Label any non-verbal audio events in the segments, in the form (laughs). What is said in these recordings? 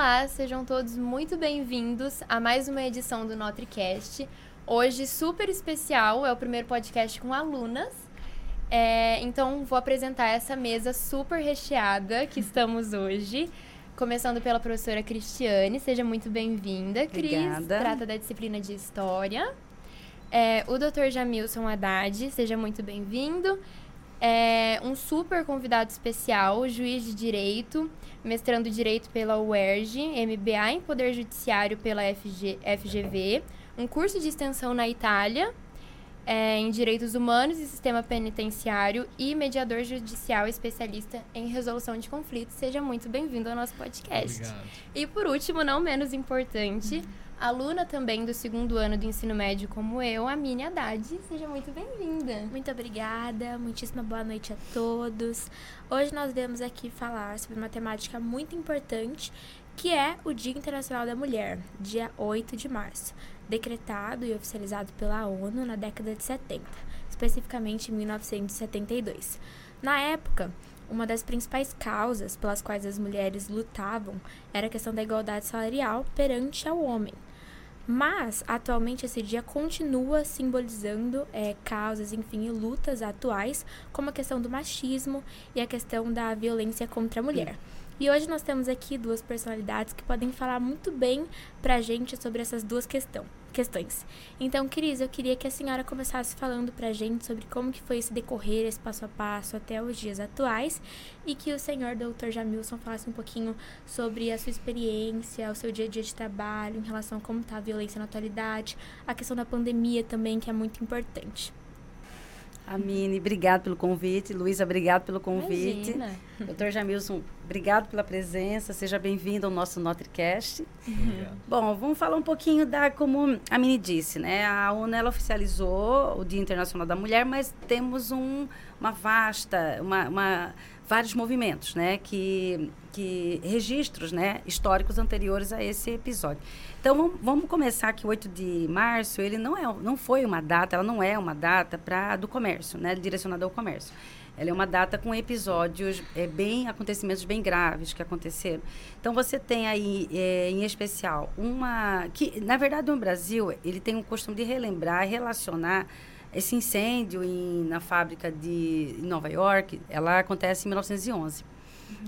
Olá, sejam todos muito bem-vindos a mais uma edição do NotriCast. Hoje, super especial, é o primeiro podcast com alunas. É, então, vou apresentar essa mesa super recheada que (laughs) estamos hoje. Começando pela professora Cristiane, seja muito bem-vinda. Cris, Obrigada. trata da disciplina de História. É, o Dr. Jamilson Haddad, seja muito bem-vindo. É, um super convidado especial, juiz de Direito, mestrando Direito pela UERJ, MBA em Poder Judiciário pela FG, FGV, um curso de extensão na Itália, é, em Direitos Humanos e Sistema Penitenciário e mediador judicial especialista em resolução de conflitos. Seja muito bem-vindo ao nosso podcast. Obrigado. E por último, não menos importante, aluna também do segundo ano do ensino médio como eu, a Mini Haddad. Seja muito bem-vinda. Muito obrigada, muitíssima boa noite a todos. Hoje nós viemos aqui falar sobre uma temática muito importante, que é o Dia Internacional da Mulher, dia 8 de março, decretado e oficializado pela ONU na década de 70, especificamente em 1972. Na época, uma das principais causas pelas quais as mulheres lutavam era a questão da igualdade salarial perante ao homem. Mas, atualmente, esse dia continua simbolizando é, causas, enfim, lutas atuais, como a questão do machismo e a questão da violência contra a mulher. E hoje nós temos aqui duas personalidades que podem falar muito bem pra gente sobre essas duas questão, questões. Então, Cris, eu queria que a senhora começasse falando pra gente sobre como que foi esse decorrer, esse passo a passo até os dias atuais, e que o senhor Dr. Jamilson falasse um pouquinho sobre a sua experiência, o seu dia a dia de trabalho, em relação a como está a violência na atualidade, a questão da pandemia também, que é muito importante. Amine, obrigado pelo convite. Luísa, obrigado pelo convite. Imagina. Doutor Jamilson, obrigado pela presença. Seja bem-vindo ao nosso NotriCast. Obrigado. Bom, vamos falar um pouquinho da, como a Mini disse, né? A ONU, ela oficializou o Dia Internacional da Mulher, mas temos um, uma vasta, uma, uma- vários movimentos, né? Que, que registros, né? Históricos anteriores a esse episódio. Então, vamos, começar que o 8 de março, ele não, é, não foi uma data, ela não é uma data pra, do comércio, né? Direcionada ao comércio. Ela é uma data com episódios, é, bem, acontecimentos bem graves que aconteceram. Então, você tem aí, é, em especial, uma... que Na verdade, no Brasil, ele tem o costume de relembrar, relacionar esse incêndio em, na fábrica de em Nova York, ela acontece em 1911.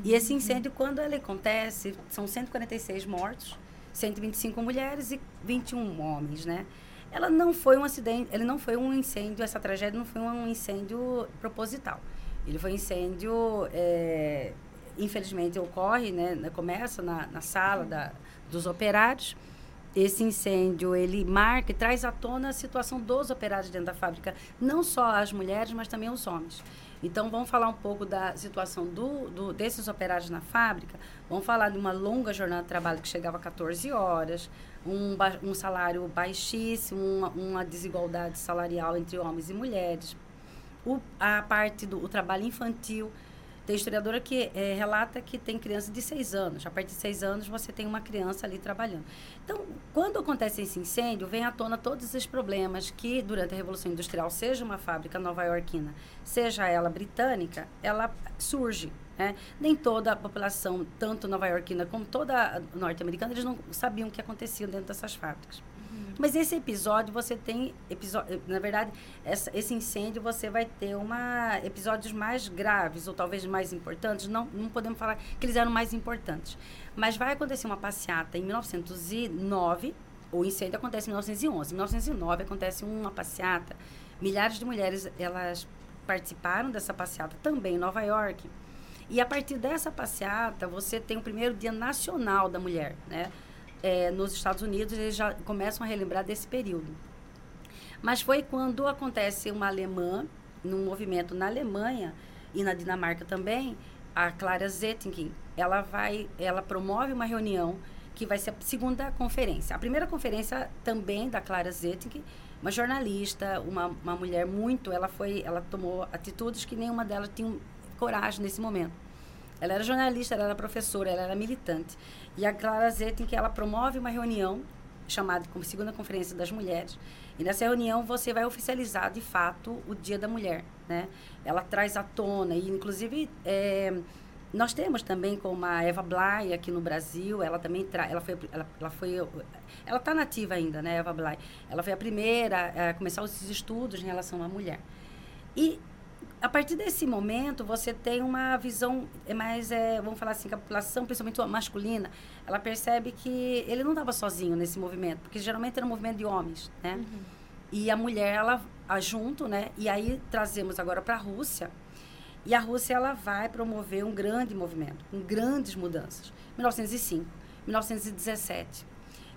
E esse incêndio, quando ele acontece, são 146 mortos, 125 mulheres e 21 homens, né? Ela não foi um acidente, ele não foi um incêndio, essa tragédia não foi um incêndio proposital. Ele foi um incêndio, é, infelizmente ocorre, né? né, Começa na, na sala da, dos operários. Esse incêndio, ele marca e traz à tona a situação dos operários dentro da fábrica, não só as mulheres, mas também os homens. Então, vamos falar um pouco da situação do, do- desses operários na fábrica. Vamos falar de uma longa jornada de trabalho que chegava a 14 horas, um, um salário baixíssimo, uma, uma desigualdade salarial entre homens e mulheres. O, a parte do trabalho infantil. Tem historiadora que eh, relata que tem criança de 6 anos. A partir de 6 anos, você tem uma criança ali trabalhando. Então, quando acontece esse incêndio, vem à tona todos esses problemas que, durante a Revolução Industrial, seja uma fábrica nova-iorquina, seja ela britânica, ela surge. Né? Nem toda a população, tanto nova-iorquina como toda norte-americana, eles não sabiam o que acontecia dentro dessas fábricas. Mas esse episódio, você tem... Episódio, na verdade, essa, esse incêndio, você vai ter uma, episódios mais graves, ou talvez mais importantes. Não, não podemos falar que eles eram mais importantes. Mas vai acontecer uma passeata em 1909. O incêndio acontece em 1911. Em 1909 acontece uma passeata. Milhares de mulheres, elas participaram dessa passeata também em Nova York. E a partir dessa passeata, você tem o primeiro Dia Nacional da Mulher, né? É, nos Estados Unidos, eles já começam a relembrar desse período. Mas foi quando acontece uma alemã, num movimento na Alemanha e na Dinamarca também, a Clara Zetkin, ela vai, ela promove uma reunião que vai ser a segunda conferência. A primeira conferência também da Clara Zetkin, uma jornalista, uma, uma mulher muito, ela foi, ela tomou atitudes que nenhuma delas tinha coragem nesse momento. Ela era jornalista, ela era professora, ela era militante. E a Clara Zetkin, ela promove uma reunião chamada como Segunda Conferência das Mulheres. E nessa reunião você vai oficializar, de fato, o Dia da Mulher, né? Ela traz à tona, e inclusive é, nós temos também como a Eva Blay aqui no Brasil, ela também tra ela foi ela, ela foi ela está nativa ainda, né, Eva Blay. Ela foi a primeira a começar os estudos em relação à mulher. E a partir desse momento, você tem uma visão mais, é, vamos falar assim, que a população, principalmente masculina, ela percebe que ele não estava sozinho nesse movimento, porque geralmente era um movimento de homens, né? Uhum. E a mulher, ela junto, né? E aí trazemos agora para a Rússia, e a Rússia ela vai promover um grande movimento, com grandes mudanças. 1905, 1917.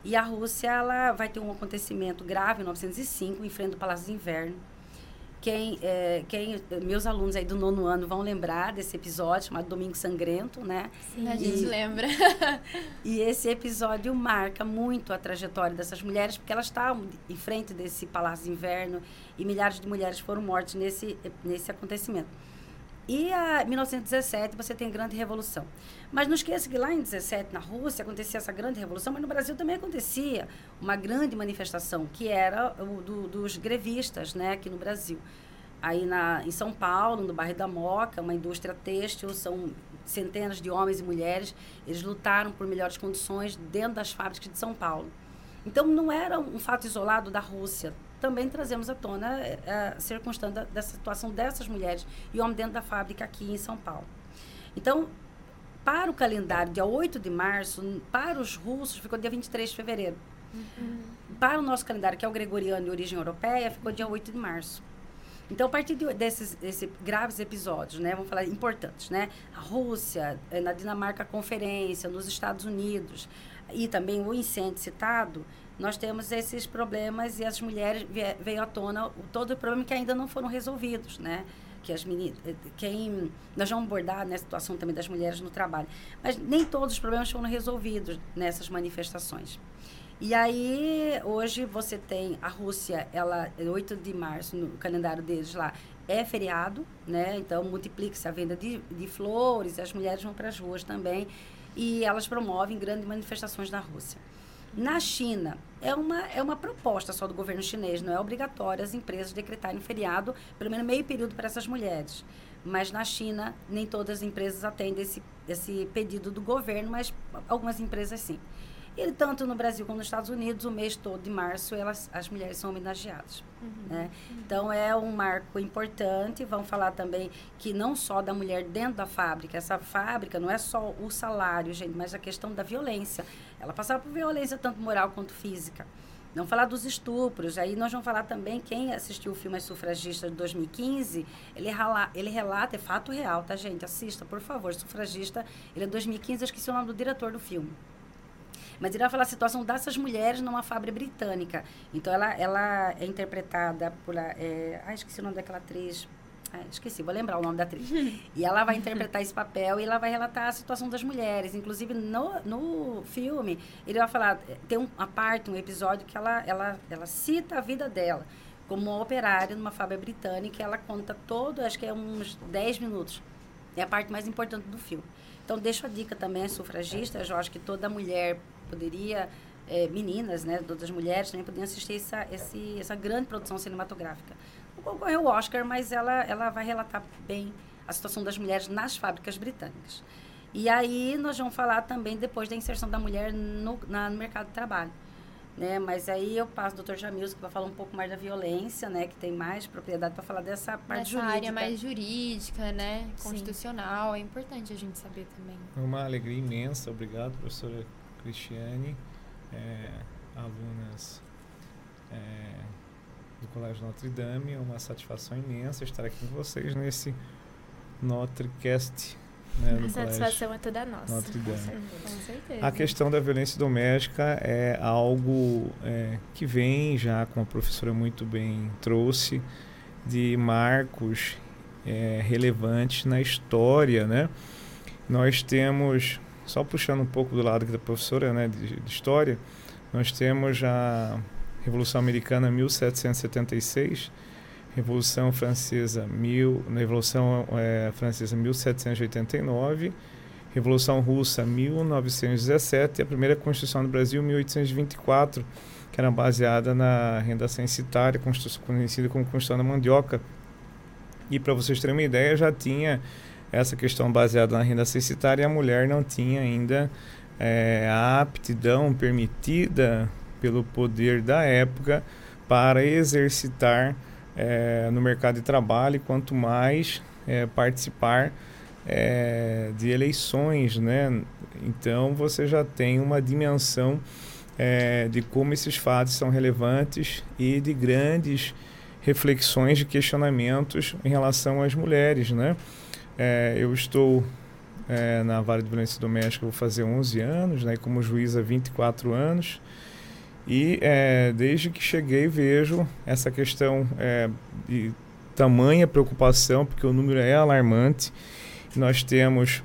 E a Rússia ela vai ter um acontecimento grave em 1905, em frente ao Palácio de Inverno. Quem, é, quem, meus alunos aí do nono ano vão lembrar desse episódio chamado Domingo Sangrento, né? Sim, a gente lembra. (laughs) e esse episódio marca muito a trajetória dessas mulheres, porque elas estavam em frente desse Palácio de Inverno e milhares de mulheres foram mortas nesse, nesse acontecimento. E em 1917 você tem grande revolução. Mas não esqueça que lá em 17 na Rússia acontecia essa grande revolução, mas no Brasil também acontecia uma grande manifestação que era o do, dos grevistas, né, aqui no Brasil. Aí na, em São Paulo, no bairro da Moca, uma indústria têxtil, são centenas de homens e mulheres, eles lutaram por melhores condições dentro das fábricas de São Paulo. Então não era um fato isolado da Rússia, também trazemos à tona a é, é, circunstância dessa situação dessas mulheres e homens dentro da fábrica aqui em São Paulo. Então, para o calendário, dia 8 de março, para os russos, ficou dia 23 de fevereiro. Uhum. Para o nosso calendário, que é o gregoriano de origem europeia, ficou dia 8 de março. Então, a partir de, desses, desses graves episódios, né, vamos falar importantes, né, a Rússia, eh, na Dinamarca, a conferência, nos Estados Unidos e também o incêndio citado, nós temos esses problemas e as mulheres veio à tona todo o problema que ainda não foram resolvidos, né? Que as meninas, eh, quem nós vamos abordar nessa situação também das mulheres no trabalho, mas nem todos os problemas foram resolvidos nessas manifestações. E aí hoje você tem a Rússia, ela 8 é de março no calendário deles lá é feriado, né? Então multiplica-se a venda de, de flores, as mulheres vão para as ruas também e elas promovem grandes manifestações na Rússia. Na China, é uma, é uma proposta só do governo chinês, não é obrigatório as empresas decretarem feriado, pelo menos meio período para essas mulheres. Mas na China, nem todas as empresas atendem esse, esse pedido do governo, mas algumas empresas sim. E tanto no Brasil como nos Estados Unidos, o mês todo de março, elas, as mulheres são homenageadas. Uhum. Né? Então, é um marco importante. Vamos falar também que não só da mulher dentro da fábrica, essa fábrica não é só o salário, gente, mas a questão da violência. Ela passava por violência tanto moral quanto física. Não falar dos estupros. Aí nós vamos falar também, quem assistiu o filme As Sufragistas de 2015, ele, rala, ele relata, é fato real, tá, gente? Assista, por favor. Sufragista, ele é 2015, eu esqueci o nome do diretor do filme. Mas ele vai falar a situação dessas mulheres numa fábrica britânica. Então, ela, ela é interpretada por... É, ah, esqueci o nome daquela atriz. Ah, esqueci, vou lembrar o nome da atriz. (laughs) e ela vai interpretar esse papel e ela vai relatar a situação das mulheres. Inclusive, no, no filme, ele vai falar... Tem uma parte, um episódio que ela, ela, ela cita a vida dela como uma operária numa fábrica britânica. ela conta todo, acho que é uns 10 minutos. É a parte mais importante do filme. Então, deixo a dica também às sufragistas. Eu acho que toda mulher poderia, é, meninas, né, todas as mulheres também podiam assistir essa, esse, essa grande produção cinematográfica. Não concorreu o Oscar, mas ela, ela vai relatar bem a situação das mulheres nas fábricas britânicas. E aí nós vamos falar também depois da inserção da mulher no, na, no mercado de trabalho. Né? Mas aí eu passo o Dr. Jamilson, que vai falar um pouco mais da violência, né? Que tem mais propriedade para falar dessa parte Nessa jurídica. área mais jurídica, né? Constitucional, Sim. é importante a gente saber também. É uma alegria imensa, obrigado, professora Cristiane, é, alunas é, do Colégio Notre Dame. É uma satisfação imensa estar aqui com vocês nesse NotreCast. Né, a satisfação é toda nossa. Notre Dame. Com certeza. A questão da violência doméstica é algo é, que vem já, como a professora muito bem trouxe, de marcos é, relevantes na história, né? Nós temos só puxando um pouco do lado da professora, né, de, de história, nós temos a Revolução Americana 1776, Revolução Francesa mil, Revolução é, Francesa 1789, Revolução Russa 1917 e a primeira Constituição do Brasil 1824, que era baseada na renda censitária, conhecida como Constituição da Mandioca. E para vocês terem uma ideia, já tinha essa questão baseada na renda censitária e a mulher não tinha ainda é, a aptidão permitida pelo poder da época para exercitar é, no mercado de trabalho, quanto mais é, participar é, de eleições, né? Então você já tem uma dimensão é, de como esses fatos são relevantes e de grandes reflexões de questionamentos em relação às mulheres, né? É, eu estou é, na Vara de Violência Doméstica, vou fazer 11 anos, né? Como juiz há 24 anos. E é, desde que cheguei vejo essa questão é, de tamanha preocupação, porque o número é alarmante. Nós temos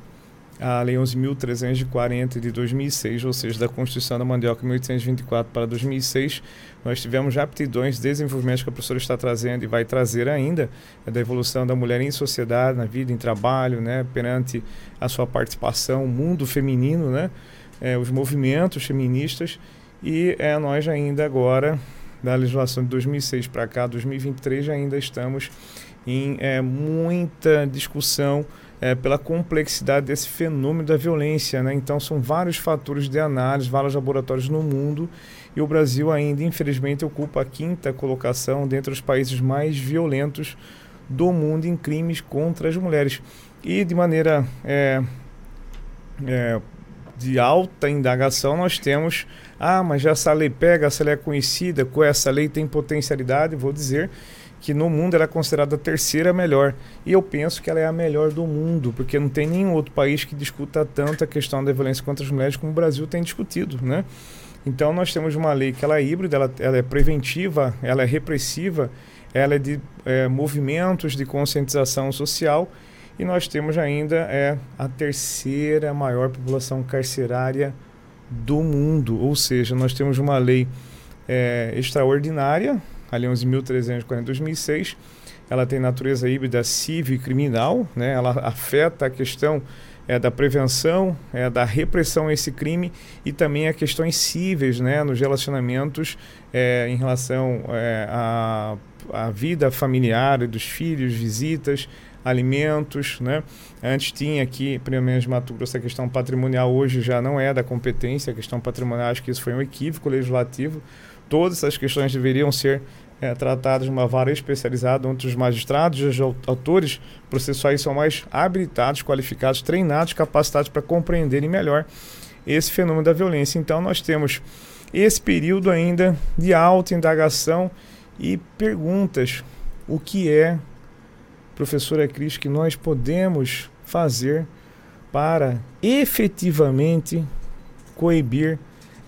a Lei 11.340 de 2006, ou seja, da Constituição da Mandioca 1824 para 2006, nós tivemos aptidões, desenvolvimentos que a professora está trazendo e vai trazer ainda, é da evolução da mulher em sociedade, na vida, em trabalho, né, perante a sua participação, o mundo feminino, né, é, os movimentos feministas, e é, nós ainda agora, da legislação de 2006 para cá, 2023, já ainda estamos em é, muita discussão é, pela complexidade desse fenômeno da violência. Né? Então, são vários fatores de análise, vários laboratórios no mundo, e o Brasil ainda, infelizmente, ocupa a quinta colocação dentre os países mais violentos do mundo em crimes contra as mulheres. E, de maneira é, é, de alta indagação, nós temos. Ah, mas essa lei pega, essa lei é conhecida, com essa lei tem potencialidade, vou dizer que no mundo ela é considerada a terceira melhor. E eu penso que ela é a melhor do mundo, porque não tem nenhum outro país que discuta tanto a questão da violência contra as mulheres como o Brasil tem discutido, né? Então nós temos uma lei que ela é híbrida, ela, ela é preventiva, ela é repressiva, ela é de é, movimentos de conscientização social e nós temos ainda é, a terceira maior população carcerária do mundo, ou seja, nós temos uma lei é, extraordinária a Lei 11.340 2006. Ela tem natureza híbrida civil e criminal, né? ela afeta a questão é, da prevenção, é, da repressão a esse crime e também a questões cíveis né? nos relacionamentos é, em relação é, à, à vida familiar dos filhos, visitas, alimentos, né? Antes tinha aqui, pelo menos Mato Grosso, a questão patrimonial, hoje já não é da competência, a questão patrimonial, acho que isso foi um equívoco legislativo. Todas essas questões deveriam ser é, tratadas numa vara especializada, onde os magistrados e os autores processuais são mais habilitados, qualificados, treinados, capacitados para compreenderem melhor esse fenômeno da violência. Então, nós temos esse período ainda de alta indagação e perguntas. O que é, professora Cris, que nós podemos fazer para efetivamente coibir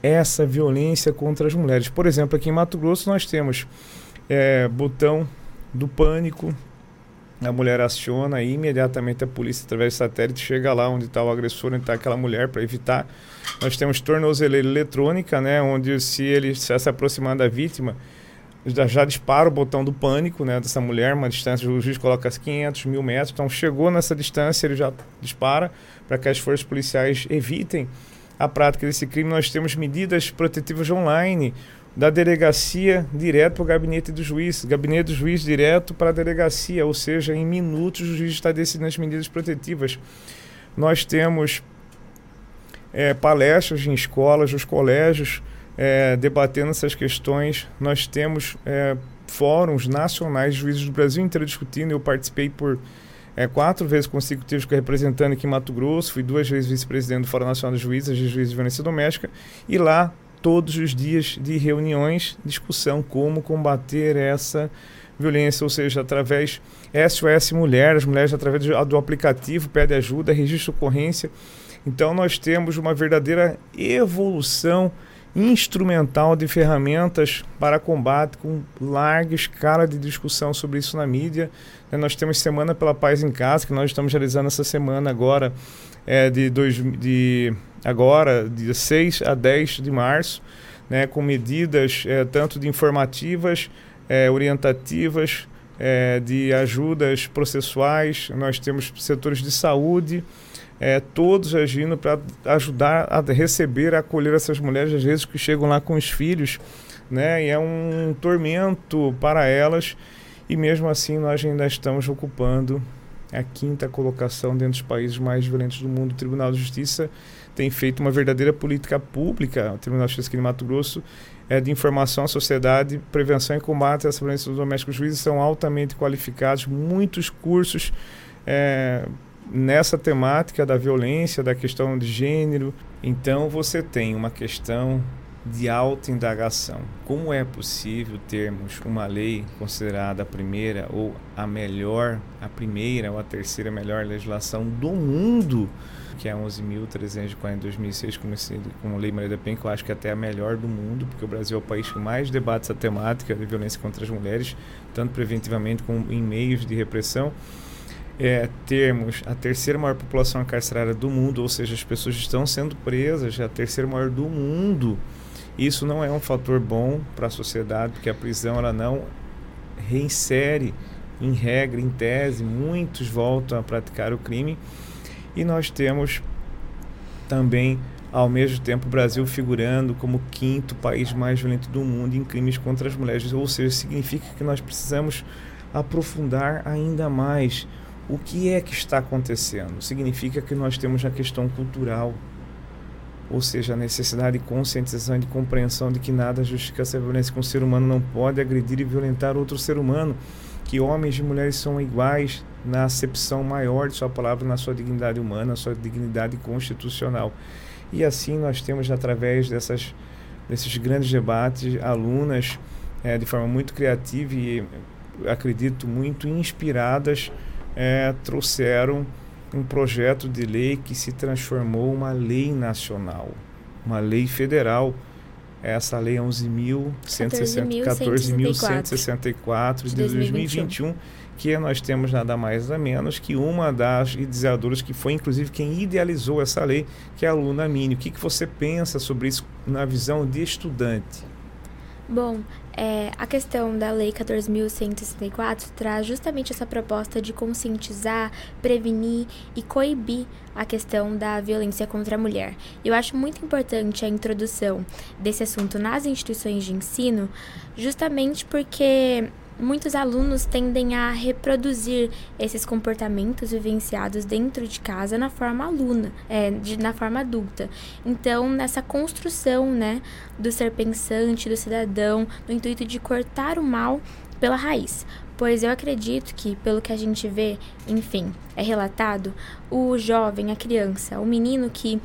essa violência contra as mulheres? Por exemplo, aqui em Mato Grosso nós temos é, botão do pânico, a mulher aciona e imediatamente a polícia, através do satélite, chega lá onde está o agressor, onde está aquela mulher, para evitar. Nós temos tornozeleira eletrônica, né, onde se ele se, aproximar da vítima, já, já, dispara o botão do pânico né, dessa mulher, uma distância, o juiz coloca 500, mil metros, então chegou nessa distância, ele já dispara para que as forças policiais evitem a prática desse crime. Nós temos medidas protetivas online, da delegacia direto para o gabinete do juiz, gabinete do juiz direto para a delegacia, ou seja, em minutos o juiz está decidindo as medidas protetivas. Nós temos é, palestras em escolas, os colégios é, debatendo essas questões. Nós temos é, fóruns nacionais de juízes do Brasil inteiro discutindo. Eu participei por é, quatro vezes consecutivas representando aqui em Mato Grosso, fui duas vezes vice-presidente do Fórum Nacional de Juízes e Juízes de Violência Doméstica, e lá todos os dias de reuniões, discussão como combater essa violência, ou seja, através SOS Mulher, as mulheres através do aplicativo pede ajuda, registra ocorrência. Então nós temos uma verdadeira evolução instrumental de ferramentas para combate com larga escala de discussão sobre isso na mídia. Né, nós temos Semana pela Paz em Casa, que nós estamos realizando essa semana agora, é, de, dois, de agora, de 6 a 10 de março, né, com medidas é, tanto de informativas, é, orientativas, é, de ajudas processuais. Nós temos setores de saúde, todos agindo para ajudar a receber, a acolher essas mulheres, às vezes que chegam lá com os filhos, né? E é um tormento para elas. E mesmo assim nós ainda estamos ocupando a quinta colocação dentro dos países mais violentos do mundo. O Tribunal de Justiça tem feito uma verdadeira política pública, o Tribunal de Justiça aqui de Mato Grosso, é de informação à sociedade, prevenção e combate às violências domésticas. Os juízes são altamente qualificados, muitos cursos é, nessa temática da violência, da questão de gênero. Então você tem uma questão de alta indagação. Como é possível termos uma lei considerada a primeira ou a melhor, a primeira ou a terceira melhor legislação do mundo, que é 11.340 em 2006, conhecido como Lei Maria da Penha, que eu acho que é até a melhor do mundo, porque o Brasil é o país que mais debate essa temática de violência contra as mulheres, tanto preventivamente como em meios de repressão. É, termos a terceira maior população carcerária do mundo, ou seja, as pessoas estão sendo presas, a terceira maior do mundo. Isso não é um fator bom para a sociedade, porque a prisão ela não reinsere, em regra, em tese, muitos voltam a praticar o crime. E nós temos também, ao mesmo tempo, o Brasil figurando como o quinto país mais violento do mundo em crimes contra as mulheres. Ou seja, significa que nós precisamos aprofundar ainda mais o que é que está acontecendo. Significa que nós temos a questão cultural ou seja, a necessidade de conscientização e de compreensão de que nada justifica essa violência, que um ser humano não pode agredir e violentar outro ser humano, que homens e mulheres são iguais na acepção maior de sua palavra, na sua dignidade humana, na sua dignidade constitucional. E assim nós temos, através dessas, desses grandes debates, alunas é, de forma muito criativa e, acredito, muito inspiradas, é, trouxeram um projeto de lei que se transformou uma lei nacional, uma lei federal. Essa lei é 11.164 de 2021, que nós temos nada mais nada menos que uma das idealizadoras que foi inclusive quem idealizou essa lei, que é a Luna Mini. O que, que você pensa sobre isso na visão de estudante? Bom, é, a questão da Lei 14.164 traz justamente essa proposta de conscientizar, prevenir e coibir a questão da violência contra a mulher. Eu acho muito importante a introdução desse assunto nas instituições de ensino, justamente porque muitos alunos tendem a reproduzir esses comportamentos vivenciados dentro de casa na forma aluna, é, de, na forma adulta. Então, nessa construção né, do ser pensante, do cidadão, no intuito de cortar o mal pela raiz. Pois eu acredito que, pelo que a gente vê, enfim, é relatado, o jovem, a criança, o menino que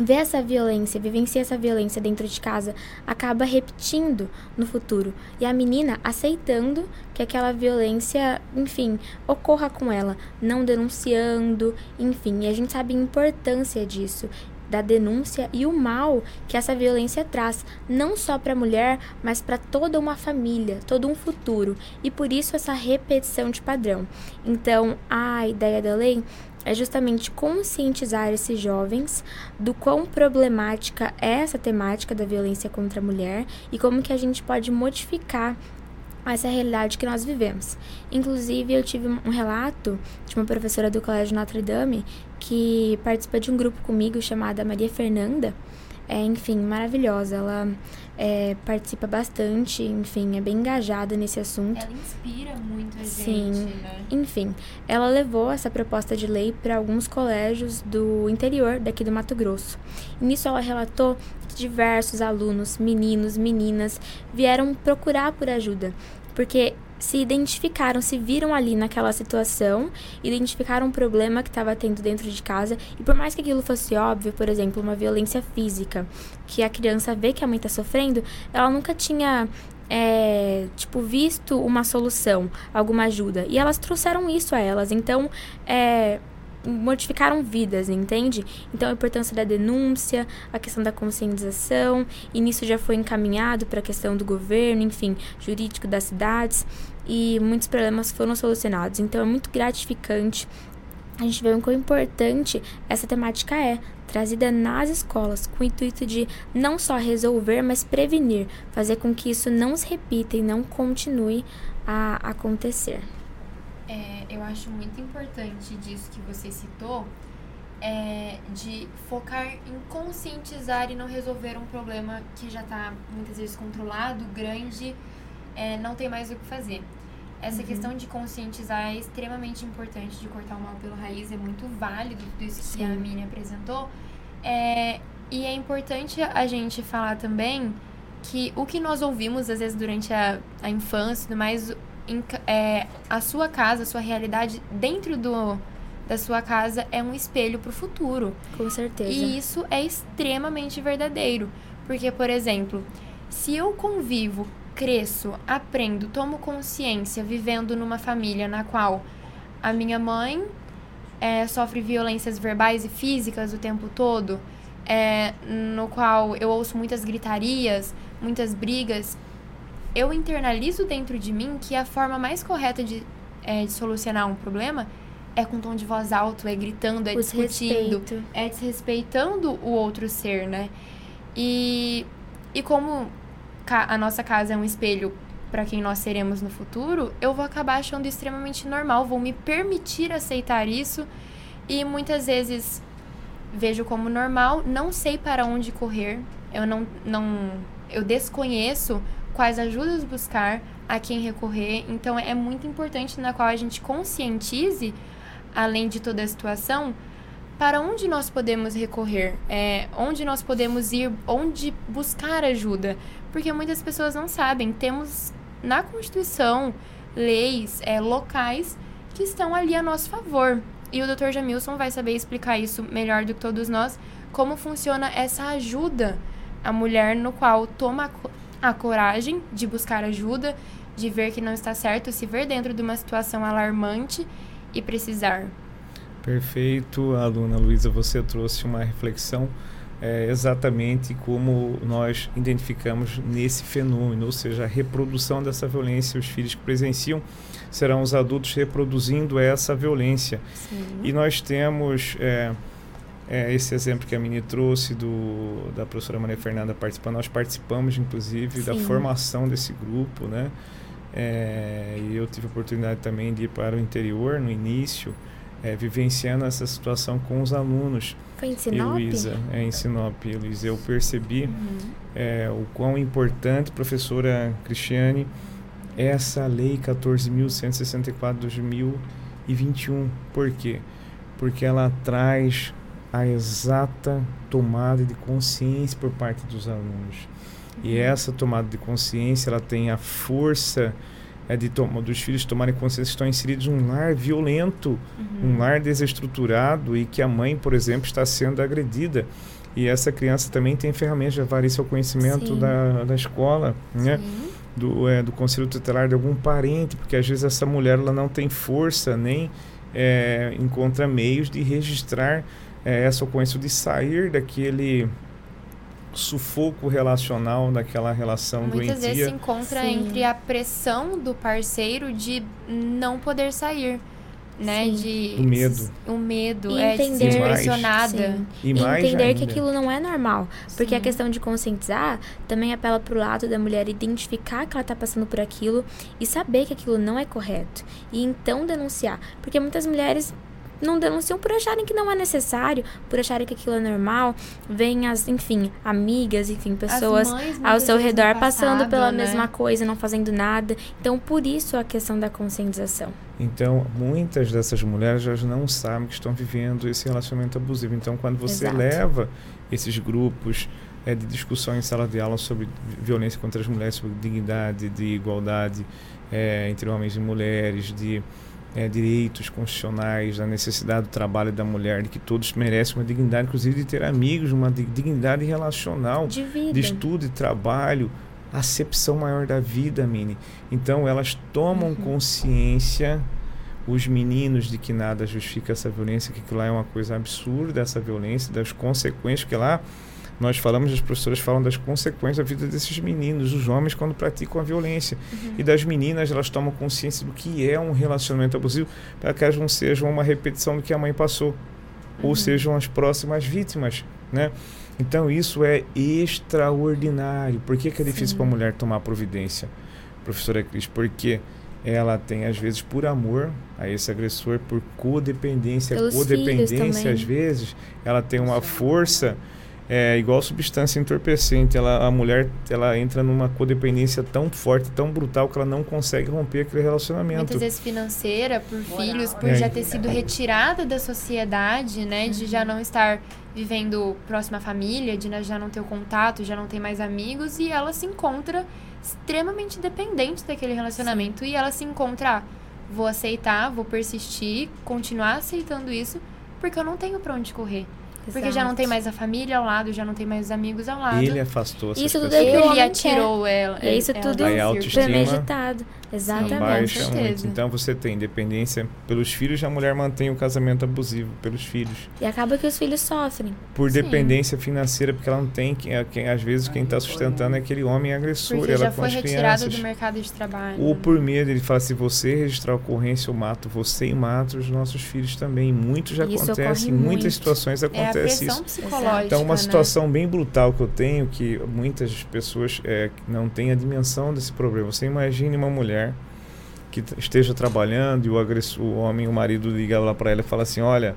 vê essa violência, vivencia essa violência dentro de casa, acaba repetindo no futuro. E a menina aceitando que aquela violência, enfim, ocorra com ela, não denunciando, enfim. E a gente sabe a importância disso da denúncia e o mal que essa violência traz, não só para a mulher, mas para toda uma família, todo um futuro. E por isso essa repetição de padrão. Então, a ideia da lei é justamente conscientizar esses jovens do quão problemática é essa temática da violência contra a mulher e como que a gente pode modificar essa realidade que nós vivemos. Inclusive, eu tive um relato de uma professora do Colégio Notre Dame que participa de um grupo comigo chamada Maria Fernanda. É, enfim, maravilhosa. Ela é, participa bastante, enfim, é bem engajada nesse assunto. Ela inspira muito a Sim. gente, né? Enfim, ela levou essa proposta de lei para alguns colégios do interior daqui do Mato Grosso. E nisso ela relatou que diversos alunos, meninos, meninas, vieram procurar por ajuda, porque se identificaram, se viram ali naquela situação, identificaram um problema que estava tendo dentro de casa e por mais que aquilo fosse óbvio, por exemplo, uma violência física, que a criança vê que a mãe está sofrendo, ela nunca tinha é, tipo, visto uma solução, alguma ajuda. E elas trouxeram isso a elas. Então, é, modificaram vidas, entende? Então a importância da denúncia, a questão da conscientização, e nisso já foi encaminhado para a questão do governo, enfim, jurídico das cidades, e muitos problemas foram solucionados. Então é muito gratificante a gente ver o quão importante essa temática é, trazida nas escolas, com o intuito de não só resolver, mas prevenir, fazer com que isso não se repita e não continue a acontecer. É, eu acho muito importante disso que você citou, é, de focar em conscientizar e não resolver um problema que já está muitas vezes controlado, grande, é, não tem mais o que fazer. essa uhum. questão de conscientizar é extremamente importante, de cortar o mal pelo raiz, é muito válido tudo isso Sim. que a Mini apresentou. É, e é importante a gente falar também que o que nós ouvimos, às vezes, durante a, a infância e tudo mais, é, a sua casa, a sua realidade dentro do, da sua casa é um espelho para o futuro. Com certeza. E isso é extremamente verdadeiro. Porque, por exemplo, se eu convivo, cresço, aprendo, tomo consciência vivendo numa família na qual a minha mãe é, sofre violências verbais e físicas o tempo todo, é, no qual eu ouço muitas gritarias, muitas brigas, eu internalizo dentro de mim que a forma mais correta de, é, de solucionar um problema é com tom de voz alto, é gritando, é o discutindo, respeito. é desrespeitando o outro ser, né? E, e como a nossa casa é um espelho para quem nós seremos no futuro, eu vou acabar achando extremamente normal, vou me permitir aceitar isso e muitas vezes vejo como normal, não sei para onde correr, eu não, não eu desconheço quais ajudas buscar, a quem recorrer. Então é muito importante na qual a gente conscientize, além de toda a situação, para onde nós podemos recorrer, é, onde nós podemos ir, onde buscar ajuda. Porque muitas pessoas não sabem. Temos na Constituição leis é, locais que estão ali a nosso favor. E o Dr. Jamilson vai saber explicar isso melhor do que todos nós, como funciona essa ajuda à mulher no qual toma a coragem de buscar ajuda, de ver que não está certo, se ver dentro de uma situação alarmante e precisar. Perfeito, aluna Luísa, você trouxe uma reflexão é, exatamente como nós identificamos nesse fenômeno, ou seja, a reprodução dessa violência. Os filhos que presenciam serão os adultos reproduzindo essa violência. Sim. E nós temos é, é, esse exemplo que a Mini trouxe do, da professora Maria Fernanda participando, nós participamos inclusive Sim. da formação desse grupo, né? É, e eu tive a oportunidade também de ir para o interior no início, é, vivenciando essa situação com os alunos. Foi em Sinop? Luísa, é em Sinop. Eu percebi uhum. é, o quão importante, professora Cristiane, essa lei 14.164 de 2021. Por quê? Porque ela traz a exata tomada de consciência por parte dos alunos. E uhum. essa tomada de consciência, ela tem a força é de dos filhos tomarem consciência que estão inseridos num lar violento, uhum. um lar desestruturado e que a mãe, por exemplo, está sendo agredida. E essa criança também tem ferramentas de seu conhecimento da, da escola, né? Do, é, do conselho tutelar de algum parente, porque às vezes essa mulher ela não tem força nem é, encontra meios de registrar é, essa ocorrência, de sair daquele sufoco relacional daquela relação Muitas doentia. Muitas vezes se encontra Sim. entre a pressão do parceiro de não poder sair, né? Sim. De o medo. O medo e é entender, de pressionada. E, e entender ainda. que aquilo não é normal, porque Sim. a questão de conscientizar também apela para o lado da mulher identificar que ela está passando por aquilo e saber que aquilo não é correto e então denunciar, porque muitas mulheres não denunciam por acharem que não é necessário, por acharem que aquilo é normal. Vem as, enfim, amigas, enfim, pessoas ao seu redor passando pela né? mesma coisa, não fazendo nada. Então, por isso a questão da conscientização. Então, muitas dessas mulheres já não sabem que estão vivendo esse relacionamento abusivo. Então, quando você Exato. leva esses grupos é, de discussão em sala de aula sobre violência contra as mulheres, sobre dignidade, de igualdade é, entre homens e mulheres, de é, direitos constitucionais, da necessidade do trabalho da mulher, de que todos merecem uma dignidade, inclusive de ter amigos, uma dignidade relacional, de, vida. de estudo e trabalho, acepção maior da vida, Mini. Então elas tomam uhum. consciência, os meninos, de que nada justifica essa violência, que lá é uma coisa absurda, essa violência, das consequências que lá nós falamos, as professoras falam das consequências da vida desses meninos, os homens quando praticam a violência. Uhum. E das meninas, elas tomam consciência do que é um relacionamento abusivo, para que elas não sejam uma repetição do que a mãe passou, uhum. ou sejam as próximas vítimas, né? Então isso é extraordinário. Por que, que é difícil para a mulher tomar providência, professora Cris? Porque ela tem às vezes por amor a esse agressor, por codependência, Pelos codependência às vezes, ela tem uma força é igual substância entorpecente. Ela, a mulher ela entra numa codependência tão forte, tão brutal que ela não consegue romper aquele relacionamento. Muitas vezes financeira, por Moral. filhos, por é. já ter sido retirada da sociedade, né? De já não estar vivendo próxima à família, de já não ter o contato, já não ter mais amigos, e ela se encontra extremamente dependente daquele relacionamento. Sim. E ela se encontra, ah, vou aceitar, vou persistir, continuar aceitando isso, porque eu não tenho pra onde correr. Porque já não tem mais a família ao lado, já não tem mais os amigos ao lado. Ele afastou essas Isso tudo é pessoas. é Ele atirou ela. E isso ela, tudo premeditado. Exatamente. Baixa muito. Então você tem dependência pelos filhos, a mulher mantém o casamento abusivo pelos filhos. E acaba que os filhos sofrem. Por Sim. dependência financeira, porque ela não tem quem, quem às vezes quem está sustentando é aquele homem agressor. Porque ela já foi retirado do mercado de trabalho. Ou por medo, ele fala: se você registrar a ocorrência, eu mato você e mato os nossos filhos também. Muitos já acontece, em muitas muito. situações acontece é a isso. Psicológica, então, uma né? situação bem brutal que eu tenho, que muitas pessoas é, não têm a dimensão desse problema. Você imagine uma mulher que esteja trabalhando e o, agressor, o homem, o marido liga lá para ela e fala assim, olha,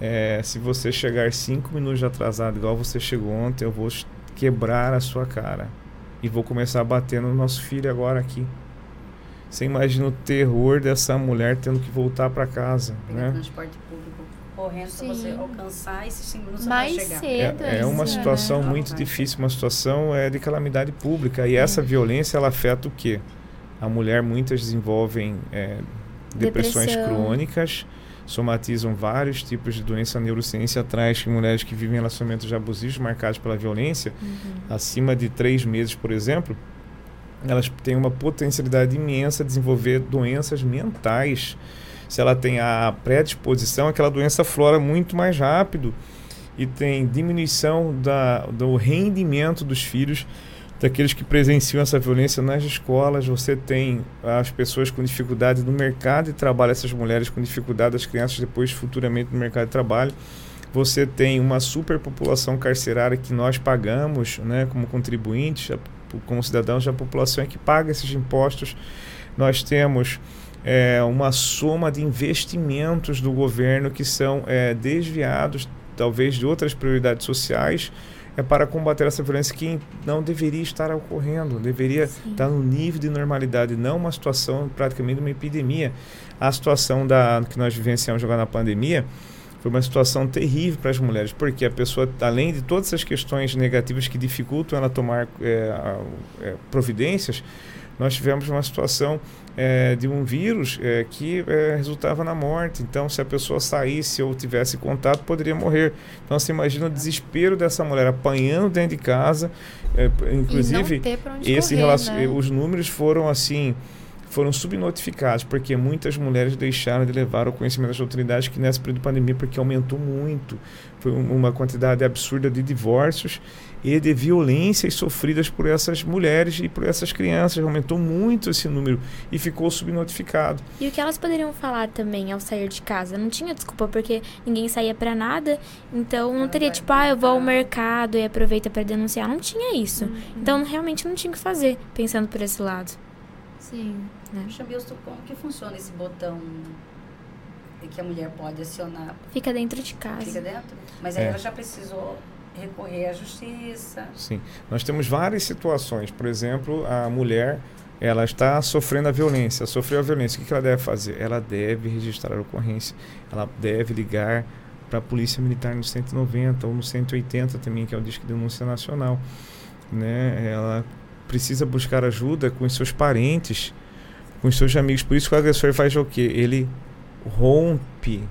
é, se você chegar cinco minutos atrasado igual você chegou ontem, eu vou quebrar a sua cara e vou começar a bater no nosso filho agora aqui. Você imagina o terror dessa mulher tendo que voltar para casa, Pegar né? transporte público correndo para você alcançar esses cinco minutos Mais chegar. cedo. É, é uma situação né? muito difícil, uma situação é, de calamidade pública e é. essa violência ela afeta o quê? A mulher, muitas desenvolvem é, depressões Depressão. crônicas, somatizam vários tipos de doença. A neurociência traz que mulheres que vivem relacionamentos abusivos marcados pela violência, uhum. acima de três meses, por exemplo, elas têm uma potencialidade imensa de desenvolver doenças mentais. Se ela tem a predisposição, aquela doença flora muito mais rápido e tem diminuição da, do rendimento dos filhos daqueles que presenciam essa violência nas escolas. Você tem as pessoas com dificuldade no mercado de trabalho, essas mulheres com dificuldade, as crianças depois futuramente no mercado de trabalho. Você tem uma superpopulação carcerária que nós pagamos, né, como contribuintes, como cidadãos da população é que paga esses impostos. Nós temos é, uma soma de investimentos do governo que são é, desviados, talvez, de outras prioridades sociais é para combater essa violência que não deveria estar ocorrendo, deveria Sim. estar no nível de normalidade, não uma situação praticamente uma epidemia. A situação da que nós vivenciamos agora na pandemia foi uma situação terrível para as mulheres, porque a pessoa, além de todas essas questões negativas que dificultam ela tomar é, é, providências, nós tivemos uma situação é, de um vírus é, que é, resultava na morte. Então, se a pessoa saísse ou tivesse contato, poderia morrer. Então, você imagina o desespero dessa mulher apanhando dentro de casa. É, inclusive, correr, né? os números foram assim foram subnotificados, porque muitas mulheres deixaram de levar o conhecimento das autoridades que nessa período de pandemia, porque aumentou muito. Foi uma quantidade absurda de divórcios e de violências sofridas por essas mulheres e por essas crianças. Aumentou muito esse número e ficou subnotificado. E o que elas poderiam falar também ao sair de casa? Não tinha desculpa, porque ninguém saía para nada, então não teria tipo, ah, eu vou ao mercado e aproveita para denunciar. Não tinha isso. Uhum. Então realmente não tinha o que fazer, pensando por esse lado. Sim. Né? Chambilson, como que funciona esse botão que a mulher pode acionar? Fica dentro de casa. Fica dentro? Mas aí é. ela já precisou recorrer à justiça. Sim. Nós temos várias situações. Por exemplo, a mulher ela está sofrendo a violência, sofreu a violência, o que ela deve fazer? Ela deve registrar a ocorrência, ela deve ligar para a Polícia Militar no 190 ou no 180 também, que é o Disque de Denúncia Nacional. Né? Ela precisa buscar ajuda com os seus parentes, com os seus amigos. Por isso que o agressor faz o quê? Ele rompe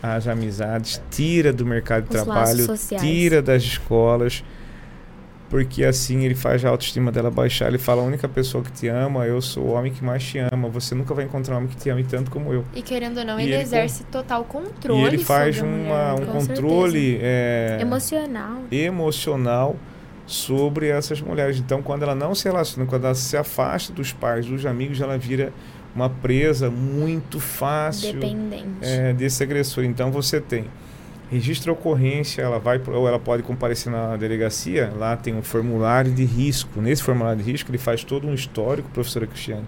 as amizades, tira do mercado de Os trabalho, tira das escolas, porque assim ele faz a autoestima dela baixar. Ele fala: a única pessoa que te ama, eu sou o homem que mais te ama. Você nunca vai encontrar um homem que te ame tanto como eu. E querendo ou não, ele, ele, exerce com... total controle. E ele faz uma, um controle é, emocional. emocional sobre essas mulheres. Então, quando ela não se relaciona, quando ela se afasta dos pais, dos amigos, ela vira uma presa muito fácil é, desse agressor. Então, você tem registra a ocorrência, ela vai ou ela pode comparecer na delegacia, lá tem um formulário de risco. Nesse formulário de risco, ele faz todo um histórico, professora Cristiane,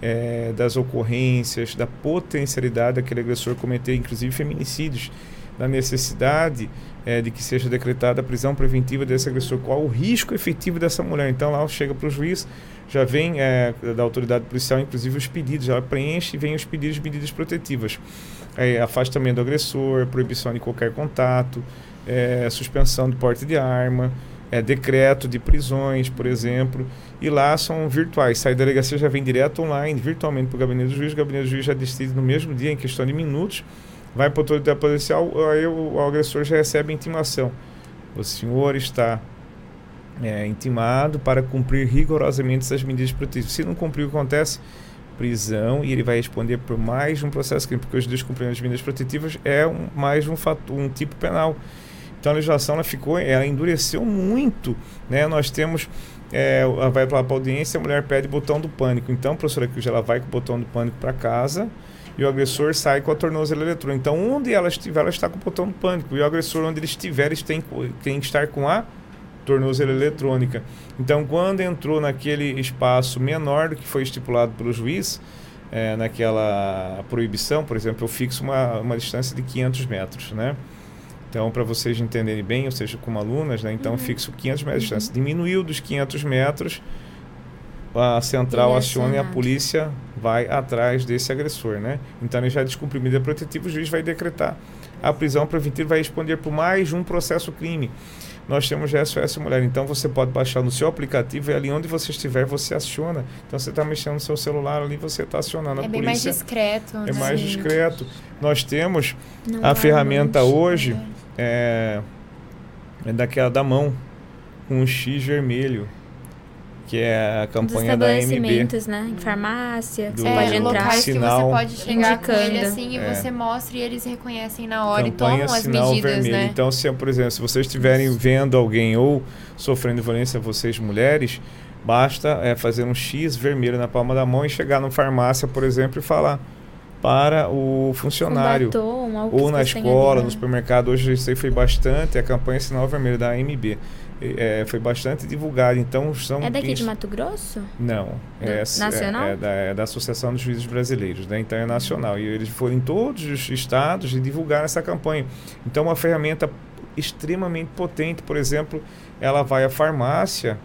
é, das ocorrências, da potencialidade daquele agressor cometer, inclusive, feminicídios da necessidade é, de que seja decretada a prisão preventiva desse agressor, qual o risco efetivo dessa mulher. Então lá chega para o juiz, já vem é, da autoridade policial, inclusive os pedidos, ela preenche e vem os pedidos de medidas protetivas. É, afastamento do agressor, proibição de qualquer contato, é, suspensão do porte de arma, é, decreto de prisões, por exemplo, e lá são virtuais. Sai da delegacia já vem direto online, virtualmente para o gabinete do juiz, o gabinete do juiz já decide no mesmo dia, em questão de minutos, vai para a autoridade policial, aí o, o, agressor já recebe intimação. O senhor está é, intimado para cumprir rigorosamente essas medidas protetivas. Se não cumprir, o que acontece? Prisão e ele vai responder por mais um processo crime, porque os descumprimento das medidas protetivas é um, mais um, fator, um tipo penal. Então a legislação ela ficou, ela endureceu muito, né? Nós temos é, vai para a audiência, a mulher pede botão do pânico. Então, professora Cris, ela vai com o botão do pânico para casa e o agressor sai com a tornozela eletrônica. Então, onde ela estiver, ela está com o botão do pânico. E o agressor, onde ele estiver, ele tem, tem que estar com a tornozela eletrônica. Então, quando entrou naquele espaço menor do que foi estipulado pelo juiz, é, naquela proibição, por exemplo, eu fixo uma, uma distância de 500 metros, né? Então, para vocês entenderem bem, ou seja, como alunas, né? Então, uhum. fixo 500 metros de distância. Uhum. Diminuiu dos 500 metros, a central aciona e a polícia vai atrás desse agressor, né? Então, ele já descumpriu medida protetiva, o juiz vai decretar a prisão preventiva, vai responder por mais um processo crime. Nós temos SOS Mulher, então você pode baixar no seu aplicativo e ali onde você estiver, você aciona. Então você está mexendo no seu celular ali, você está acionando é a polícia. É bem mais discreto. É mais discreto. Nós temos Não a ferramenta hoje. Né? é, é daquela da mão, com um X vermelho, que é a campanha da MB. né? Em farmácia, do, você pode entrar. locais sinal, que você pode chegar indicando. com ele assim e é. você mostra e eles reconhecem na hora campanha, e tomam as medidas, vermelho. né? Então, se, por exemplo, se vocês estiverem vendo alguém ou sofrendo violência, vocês mulheres, basta é, fazer um X vermelho na palma da mão e chegar na farmácia, por exemplo, e falar para o funcionário. batom, ou na escola, no supermercado. Hoje isso aí foi bastante, a campanha Sinal Vermelho da AMB. É, foi bastante divulgada. Então, são é daqui de Mato Grosso? Não. É, nacional? É, é, da, é, da, Associação dos Juízes Brasileiros, né? então é nacional. E eles foram em todos os estados e divulgaram essa campanha. Então, uma ferramenta extremamente potente. Por exemplo, ela vai à farmácia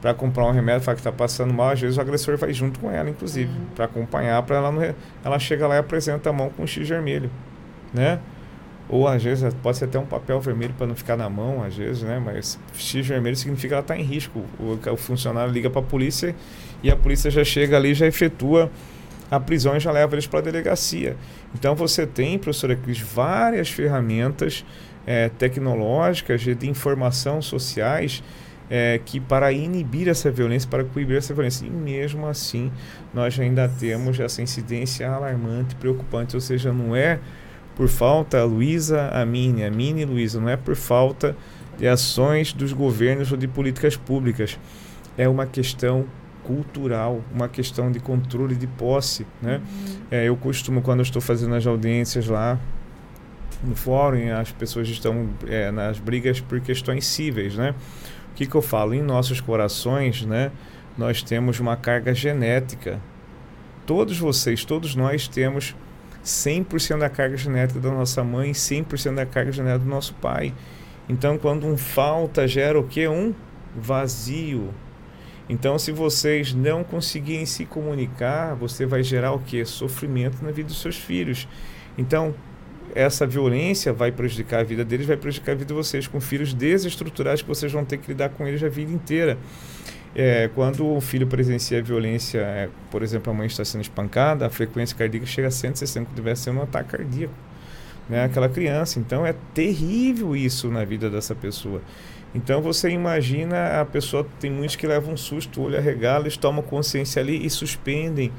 para comprar um remédio, fala que está passando mal, às vezes o agressor vai junto com ela, inclusive, uhum. para acompanhar, para ela não, ela chega lá e apresenta a mão com um X vermelho, né? Ou às vezes pode ser até um papel vermelho para não ficar na mão, às vezes, né? Mas X vermelho significa que ela está em risco. O, o funcionário liga para a polícia e a polícia já chega ali, já efetua a prisão e já leva eles para a delegacia. Então você tem, professora Cris, várias ferramentas é, tecnológicas de informação sociais é, que para inibir essa violência, para coibir essa violência. E mesmo assim, nós ainda temos essa incidência alarmante, preocupante, ou seja, não é por falta, Luísa, a Mini, a Mini e Luísa, não é por falta de ações dos governos ou de políticas públicas. É uma questão cultural, uma questão de controle de posse. Né? Uhum. É, eu costumo, quando eu estou fazendo as audiências lá no fórum, as pessoas estão é, nas brigas por questões cíveis, né? O que, que eu falo? Em nossos corações, né, nós temos uma carga genética. Todos vocês, todos nós temos 100% da carga genética da nossa mãe, 100% da carga genética do nosso pai. Então, quando um falta, gera o que? Um vazio. Então, se vocês não conseguirem se comunicar, você vai gerar o que? Sofrimento na vida dos seus filhos. Então, essa violência vai prejudicar a vida deles, vai prejudicar a vida de vocês, com filhos desestruturados que vocês vão ter que lidar com eles a vida inteira. É, quando o filho presencia violência, é, por exemplo, a mãe está sendo espancada, a frequência cardíaca chega a 160, que deve ser um ataque cardíaco. Né, aquela criança. Então é terrível isso na vida dessa pessoa. Então você imagina a pessoa, tem muitos que levam um susto, o olho arregala, eles tomam consciência ali e suspendem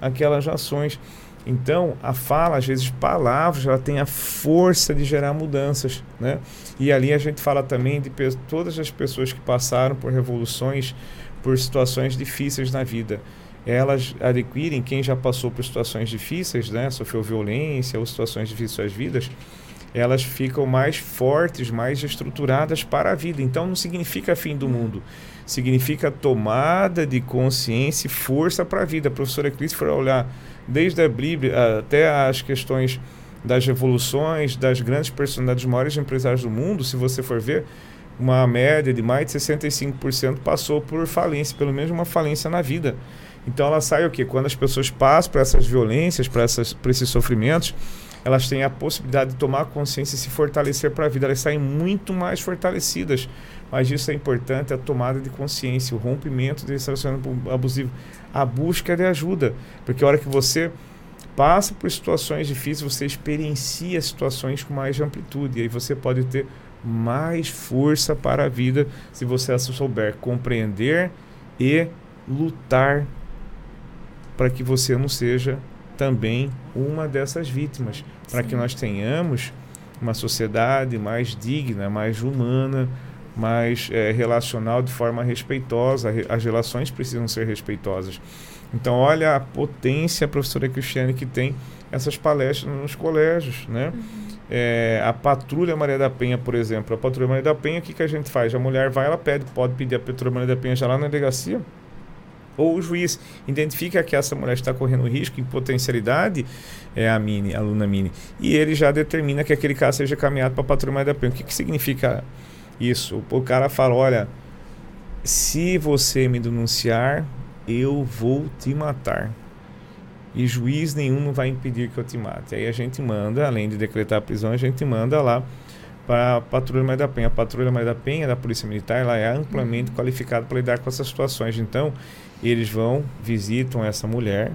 aquelas ações. Então, a fala, às vezes, palavras, ela tem a força de gerar mudanças, né? E ali a gente fala também de todas as pessoas que passaram por revoluções, por situações difíceis na vida. Elas adquirem, quem já passou por situações difíceis, né? Sofreu violência ou situações difíceis suas vidas, elas ficam mais fortes, mais estruturadas para a vida. Então, não significa fim do mundo. Significa tomada de consciência e força para a vida. A professora Cris foi olhar desde a Bíblia até as questões das revoluções, das grandes personalidades, maiores empresários do mundo, se você for ver, uma média de mais de 65% passou por falência, pelo menos uma falência na vida. Então ela sai o quê? Quando as pessoas passam por essas violências, por esses sofrimentos, elas têm a possibilidade de tomar consciência e se fortalecer para a vida. Elas saem muito mais fortalecidas. Mas isso é importante, a tomada de consciência, o rompimento desse relacionamento abusivo, a busca de ajuda. Porque a hora que você passa por situações difíceis, você experiencia situações com mais amplitude. E aí você pode ter mais força para a vida se você souber compreender e lutar para que você não seja também uma dessas vítimas, para que nós tenhamos uma sociedade mais digna, mais humana, mais é, relacional de forma respeitosa. As relações precisam ser respeitosas. Então, olha a potência, professora Cristiane, que tem essas palestras nos colégios, né? Uhum. É, a Patrulha Maria da Penha, por exemplo. A Patrulha Maria da Penha, o que, que a gente faz? A mulher vai, ela pede, pode pedir a Patrulha Maria da Penha já lá na delegacia, ou o juiz identifica que essa mulher está correndo risco em potencialidade, é a Mini, a aluna Mini, e ele já determina que aquele caso seja caminhado para a Patrulha Maria da Penha. O que, que significa isso? O cara fala, olha, se você me denunciar, eu vou te matar. E juiz nenhum não vai impedir que eu te mate. Aí a gente manda, além de decretar a prisão, a gente manda lá para a Patrulha Mais da Penha. A Patrulha Mais da Penha da Polícia Militar ela é amplamente uhum. qualificada para lidar com essas situações. Então, eles vão, visitam essa mulher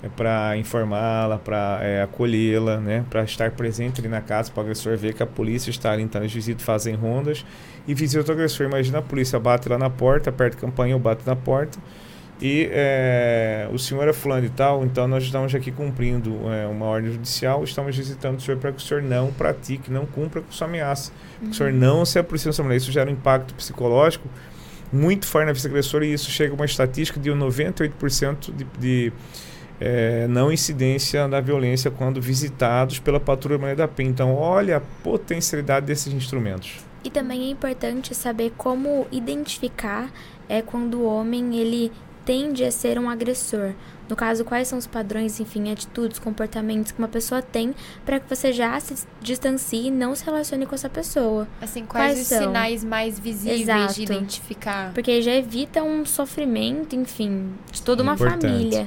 é para informá-la, para é, acolhê-la, né, para estar presente ali na casa, para o agressor ver que a polícia está ali. Então, eles visitam, fazem rondas e visitam o agressor. Imagina a polícia bate lá na porta, aperta a campanha ou bate na porta e é, o senhor é fulano e tal, então nós estamos aqui cumprindo é, uma ordem judicial, estamos visitando o senhor para que o senhor não pratique, não cumpra com sua ameaça. Uhum. o senhor uhum. não se aproxime dessa mulher. Isso gera um impacto psicológico muito forte na vista agressora e isso chega a uma estatística de 98% de, de é, não incidência da violência quando visitados pela patrulha Maria da Penha. Então, olha a potencialidade desses instrumentos. E também é importante saber como identificar é quando o homem ele tende a ser um agressor. No caso, quais são os padrões, enfim, atitudes, comportamentos que uma pessoa tem para que você já se distancie e não se relacione com essa pessoa. Assim, quais, quais os são? sinais mais visíveis Exato. de identificar? Porque já evita um sofrimento, enfim, de toda uma Importante. família.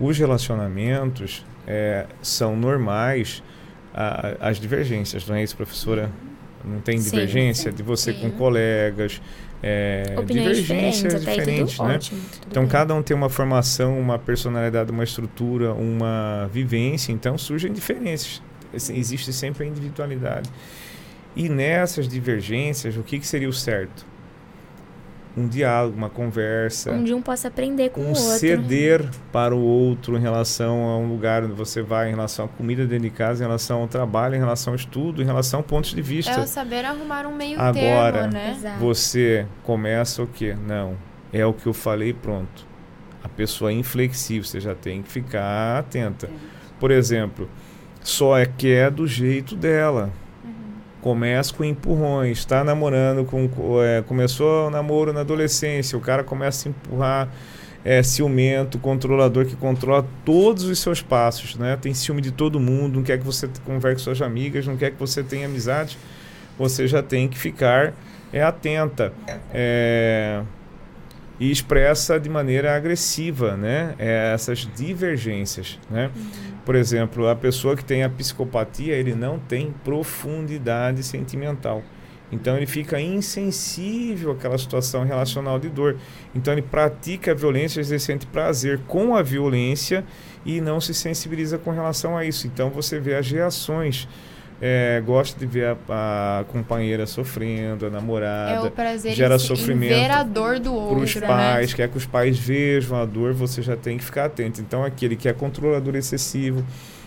Os relacionamentos é, são normais a, as divergências, não é isso, professora? Não tem divergência sim, de você sim. com colegas, é, divergências diferentes, diferentes, né? Ótimo, então bem. cada um tem uma formação, uma personalidade, uma estrutura, uma vivência, então surgem diferenças. Assim, existe sempre a individualidade. E nessas divergências, o que, que seria o certo? Um diálogo, uma conversa. Onde um possa aprender com um o outro. ceder para o outro em relação a um lugar onde você vai, em relação à comida dentro de casa, em relação ao trabalho, em relação ao estudo, em relação a pontos de vista. É o saber arrumar um meio Agora, termo, né? Agora, você começa o quê? Não, é o que eu falei pronto. A pessoa é inflexível, você já tem que ficar atenta. Por exemplo, só é que é do jeito dela começa com empurrões, está namorando com é, começou o namoro na adolescência, o cara começa a empurrar é, ciumento, controlador que controla todos os seus passos, né? Tem ciúme de todo mundo, não quer que você converse com suas amigas, não quer que você tenha amizade, você já tem que ficar é atenta. É, e expressa de maneira agressiva, né? É, essas divergências, né? Uhum. Por exemplo, a pessoa que tem a psicopatia, ele não tem profundidade sentimental. Então ele fica insensível àquela situação relacional de dor. Então ele pratica a violência, ele sente prazer com a violência e não se sensibiliza com relação a isso. Então você vê as reações é, gosta de ver a, a, companheira sofrendo, a namorada. É o prazer gera sofrimento ver a dor do outro. Para os né? pais, né? quer que os pais vejam a dor, você já tem que ficar atento. Então, aquele que é controlador excessivo,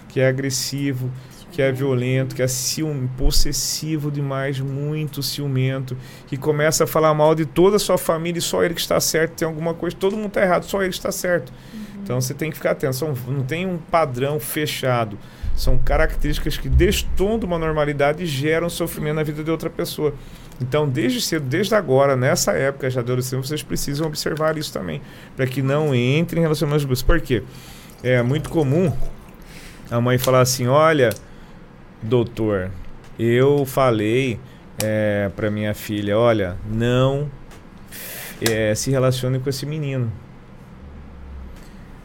que é agressivo, que é violento, que é ciúme, possessivo demais, muito ciumento, que começa a falar mal de toda a sua família e só ele que está certo, tem alguma coisa, todo mundo está errado, só ele está certo. Uhum. Então você tem que ficar atento, não tem um padrão fechado. São características que destoam de uma normalidade e geram sofrimento na vida de outra pessoa. Então, desde cedo, desde agora, nessa época já de adolescência, vocês precisam observar isso também, para que não entrem em relacionamentos Por quê? É muito comum a mãe falar assim: olha, doutor, eu falei é, para minha filha, olha, não é, se relacione com esse menino.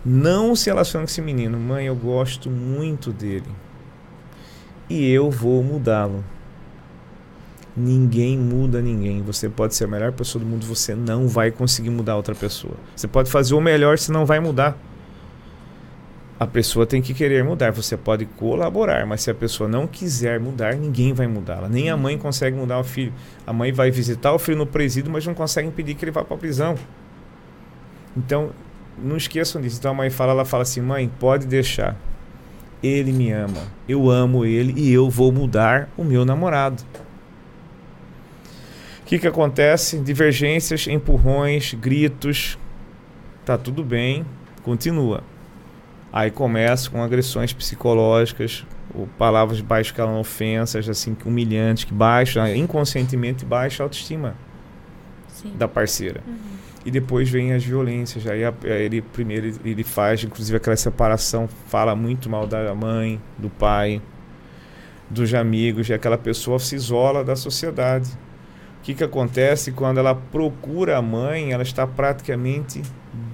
Não se relacione com esse menino. Mãe, eu gosto muito dele. E eu vou mudá-lo. Ninguém muda ninguém. Você pode ser a melhor pessoa do mundo, você não vai conseguir mudar outra pessoa. Você pode fazer o melhor, você não vai mudar. A pessoa tem que querer mudar. Você pode colaborar, mas se a pessoa não quiser mudar, ninguém vai mudá-la. Nem a mãe consegue mudar o filho. A mãe vai visitar o filho no presídio, mas não consegue impedir que ele vá para a prisão. Então, não esqueçam disso. Então a mãe fala, ela fala assim: "Mãe, pode deixar. Ele me ama. Eu amo ele e eu vou mudar o meu namorado." O que que acontece? Divergências, empurrões, gritos. Tá tudo bem, continua. Aí começa com agressões psicológicas, ou palavras de baixo calão, ofensas, assim, humilhantes, que baixam, inconscientemente baixa a autoestima Sim. da parceira. Uhum. E depois vem as violências. Aí ele primeiro ele faz, inclusive, aquela separação, fala muito mal da mãe, do pai, dos amigos, e aquela pessoa se isola da sociedade. O que, que acontece quando ela procura a mãe? Ela está praticamente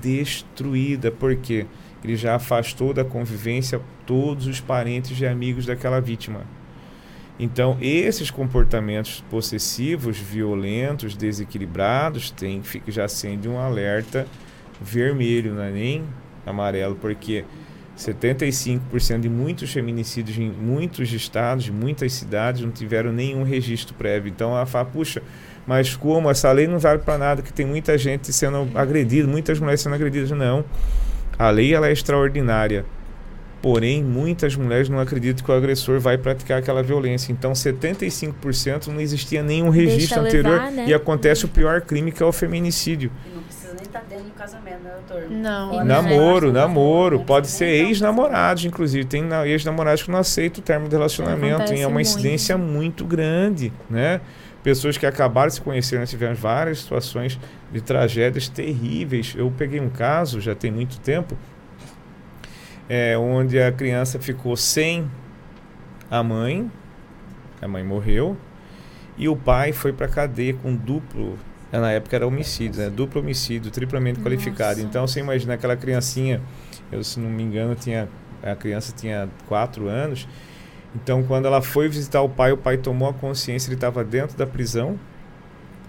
destruída. Porque ele já afastou da convivência todos os parentes e amigos daquela vítima. Então, esses comportamentos possessivos, violentos, desequilibrados, tem, já acende um alerta vermelho, não é nem amarelo, porque 75% de muitos feminicídios em muitos estados, muitas cidades, não tiveram nenhum registro prévio. Então, ela fala, puxa, mas como essa lei não vale para nada, que tem muita gente sendo agredida, muitas mulheres sendo agredidas. Não. A lei ela é extraordinária. Porém, muitas mulheres não acreditam que o agressor vai praticar aquela violência. Então, 75% não existia nenhum registro levar, anterior né? e acontece o pior crime, que é o feminicídio. E não precisa nem estar tá dentro do casamento, né, doutor? Não. namoro, namoro. Pode ser ex-namorados, inclusive. Tem ex-namorados que não aceitam o termo de relacionamento. é uma incidência muito. muito grande, né? Pessoas que acabaram de se conhecer, nós tivemos várias situações de tragédias terríveis. Eu peguei um caso, já tem muito tempo, é, onde a criança ficou sem a mãe, a mãe morreu, e o pai foi para cadeia com duplo. Na época era homicídio, né? duplo homicídio, triplamente Nossa. qualificado. Então você imagina aquela criancinha, eu se não me engano tinha a criança tinha quatro anos então, quando ela foi visitar o pai, o pai tomou a consciência, ele estava dentro da prisão.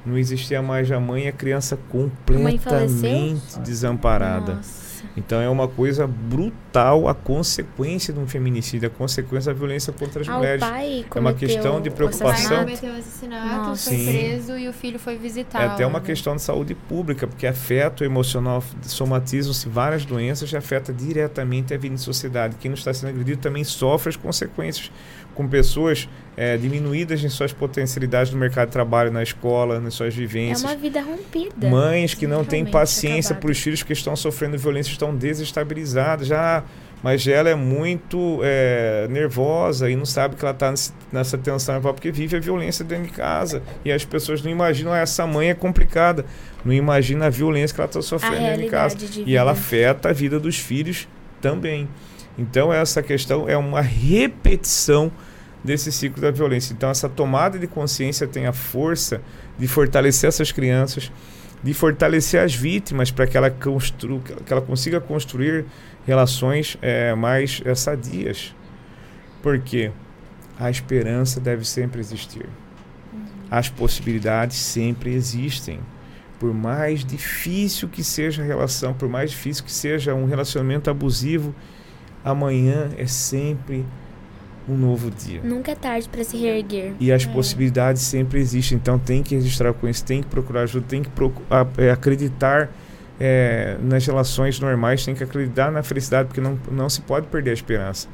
Não existia mais a mãe e a criança completamente desamparada. Nossa. Então é uma coisa brutal a consequência de um feminicídio, a consequência da violência contra as ah, mulheres. é uma questão de preocupação. O pai cometeu assassinato, foi Sim. preso e o filho foi visitar. É até uma né? questão de saúde pública, porque afeta o emocional, somatizam-se várias doenças e afeta diretamente a vida em sociedade. Quem não está sendo agredido também sofre as consequências com pessoas é, diminuídas em suas potencialidades no mercado de trabalho, na escola, nas suas vivências. É uma vida rompida. Mães que não têm paciência para os filhos que estão sofrendo violência, estão desestabilizadas. Já, mas ela é muito é, nervosa e não sabe que ela está nessa tensão porque vive a violência dentro de casa. E as pessoas não imaginam, ah, essa mãe é complicada. Não imagina a violência que ela está sofrendo dentro de casa. De e ela afeta a vida dos filhos também. Então, essa questão é uma repetição desse ciclo da violência. Então, essa tomada de consciência tem a força de fortalecer essas crianças, de fortalecer as vítimas para que ela que ela consiga construir relações é, mais é, sadias. Porque a esperança deve sempre existir. As possibilidades sempre existem. Por mais difícil que seja a relação, por mais difícil que seja um relacionamento abusivo, amanhã é sempre um novo dia. Nunca é tarde para se reerguer. E as é. possibilidades sempre existem, então tem que registrar com isso, tem que procurar ajuda, tem que procurar, é, acreditar é, nas relações normais, tem que acreditar na felicidade, porque não, não se pode perder a esperança.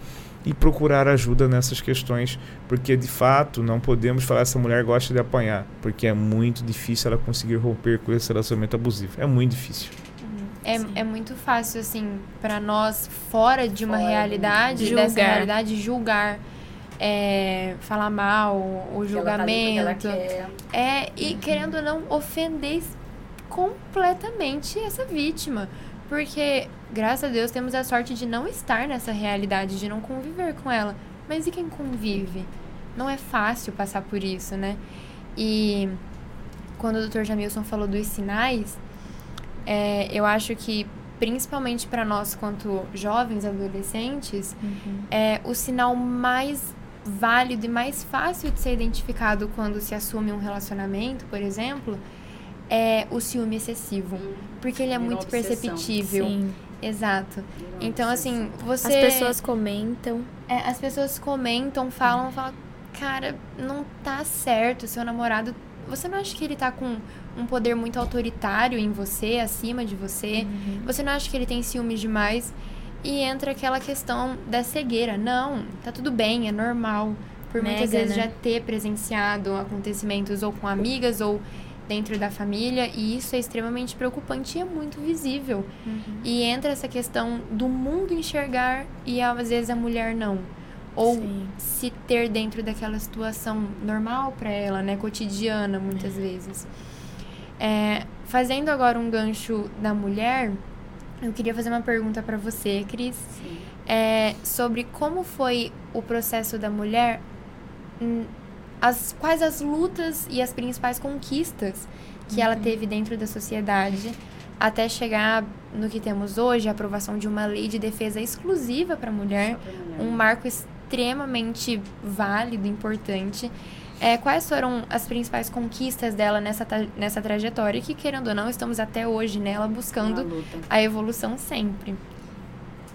E procurar ajuda nessas questões, porque de fato não podemos falar essa mulher gosta de apanhar, porque é muito difícil ela conseguir romper com esse relacionamento abusivo. É muito difícil. É, é muito fácil, assim, para nós, fora de uma fora realidade, julgar. dessa realidade, julgar. É, falar mal, o julgamento. é, e querendo ou não, ofender completamente essa vítima. Porque, graças a Deus, temos a sorte de não estar nessa realidade, de não conviver com ela. Mas e quem convive? Não é fácil passar por isso, né? E quando o Dr. Jamilson falou dos sinais, é, eu acho que principalmente para nós quanto jovens adolescentes, uhum. é o sinal mais válido e mais fácil de ser identificado quando se assume um relacionamento, por exemplo, é o ciúme excessivo, porque ele é muito perceptível. Sim. Exato. Então assim, você As pessoas comentam. É, as pessoas comentam, falam, falam, cara, não tá certo, seu namorado você não acha que ele tá com um poder muito autoritário em você, acima de você? Uhum. Você não acha que ele tem ciúmes demais? E entra aquela questão da cegueira. Não, tá tudo bem, é normal. Por Mega, muitas vezes né? já ter presenciado acontecimentos ou com amigas ou dentro da família, e isso é extremamente preocupante e é muito visível. Uhum. E entra essa questão do mundo enxergar e às vezes a mulher não ou Sim. se ter dentro daquela situação normal para ela, né, cotidiana muitas é. vezes. É, fazendo agora um gancho da mulher, eu queria fazer uma pergunta para você, Cris, é, sobre como foi o processo da mulher, hum, as, quais as lutas e as principais conquistas que uhum. ela teve dentro da sociedade até chegar no que temos hoje, a aprovação de uma lei de defesa exclusiva para a mulher, um marco extremamente válido, importante. É, quais foram as principais conquistas dela nessa, nessa trajetória que, querendo ou não, estamos até hoje nela buscando a evolução sempre?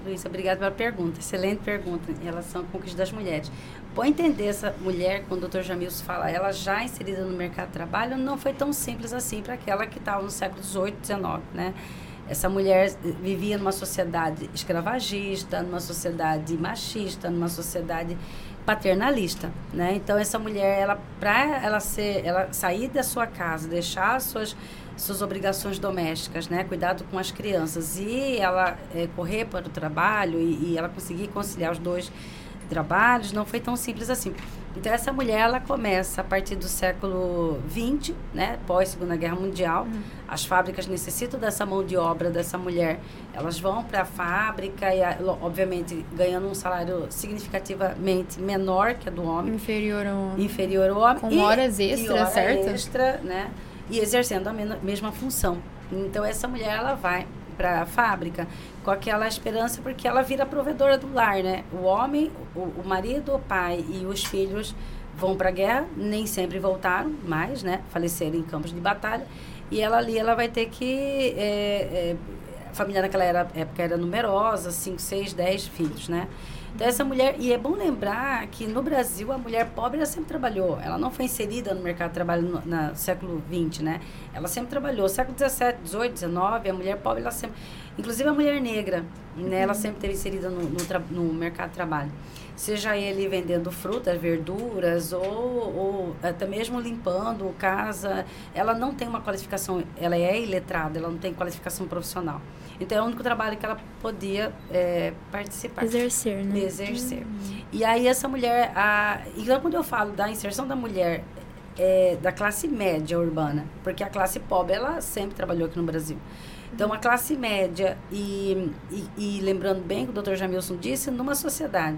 Luísa, obrigada pela pergunta. Excelente pergunta em relação à conquista das mulheres. Para entender essa mulher, quando o Dr. Jamilson fala, ela já inserida no mercado de trabalho, não foi tão simples assim para aquela que estava no século XVIII, XIX, né? Essa mulher vivia numa sociedade escravagista, numa sociedade machista, numa sociedade paternalista, né? Então essa mulher, ela para ela ser, ela sair da sua casa, deixar suas suas obrigações domésticas, né? Cuidado com as crianças e ela é, correr para o trabalho e, e ela conseguir conciliar os dois trabalhos, não foi tão simples assim. Então essa mulher ela começa a partir do século XX, né, pós Segunda Guerra Mundial. Uhum. As fábricas necessitam dessa mão de obra dessa mulher. Elas vão para a fábrica e obviamente ganhando um salário significativamente menor que a do homem, inferior ao homem. Inferior ao homem. Com e, horas extras, hora certo? Extra, né? E exercendo a mesma função. Então essa mulher ela vai para a fábrica com aquela esperança porque ela vira provedora do lar, né? O homem, o, o marido, o pai e os filhos vão para a guerra, nem sempre voltaram mais, né? Faleceram em campos de batalha e ela ali ela vai ter que é, é, a família naquela era, época era numerosa, 5, 6, 10 filhos, né? Então, essa mulher, e é bom lembrar que no Brasil a mulher pobre ela sempre trabalhou, ela não foi inserida no mercado de trabalho no, no século XX, né? Ela sempre trabalhou. Século XVII, XVIII, XIX, a mulher pobre, ela sempre. Inclusive a mulher negra, né? Ela sempre teve inserida no, no, no mercado de trabalho seja ele vendendo frutas, verduras ou, ou, até mesmo limpando casa, ela não tem uma qualificação, ela é iletrada, ela não tem qualificação profissional. Então é o único trabalho que ela podia é, participar. Exercer, né? Exercer. Uhum. E aí essa mulher, a, então quando eu falo da inserção da mulher é, da classe média urbana, porque a classe pobre ela sempre trabalhou aqui no Brasil. Então, a classe média, e, e, e lembrando bem o que o Dr. Jamilson disse, numa sociedade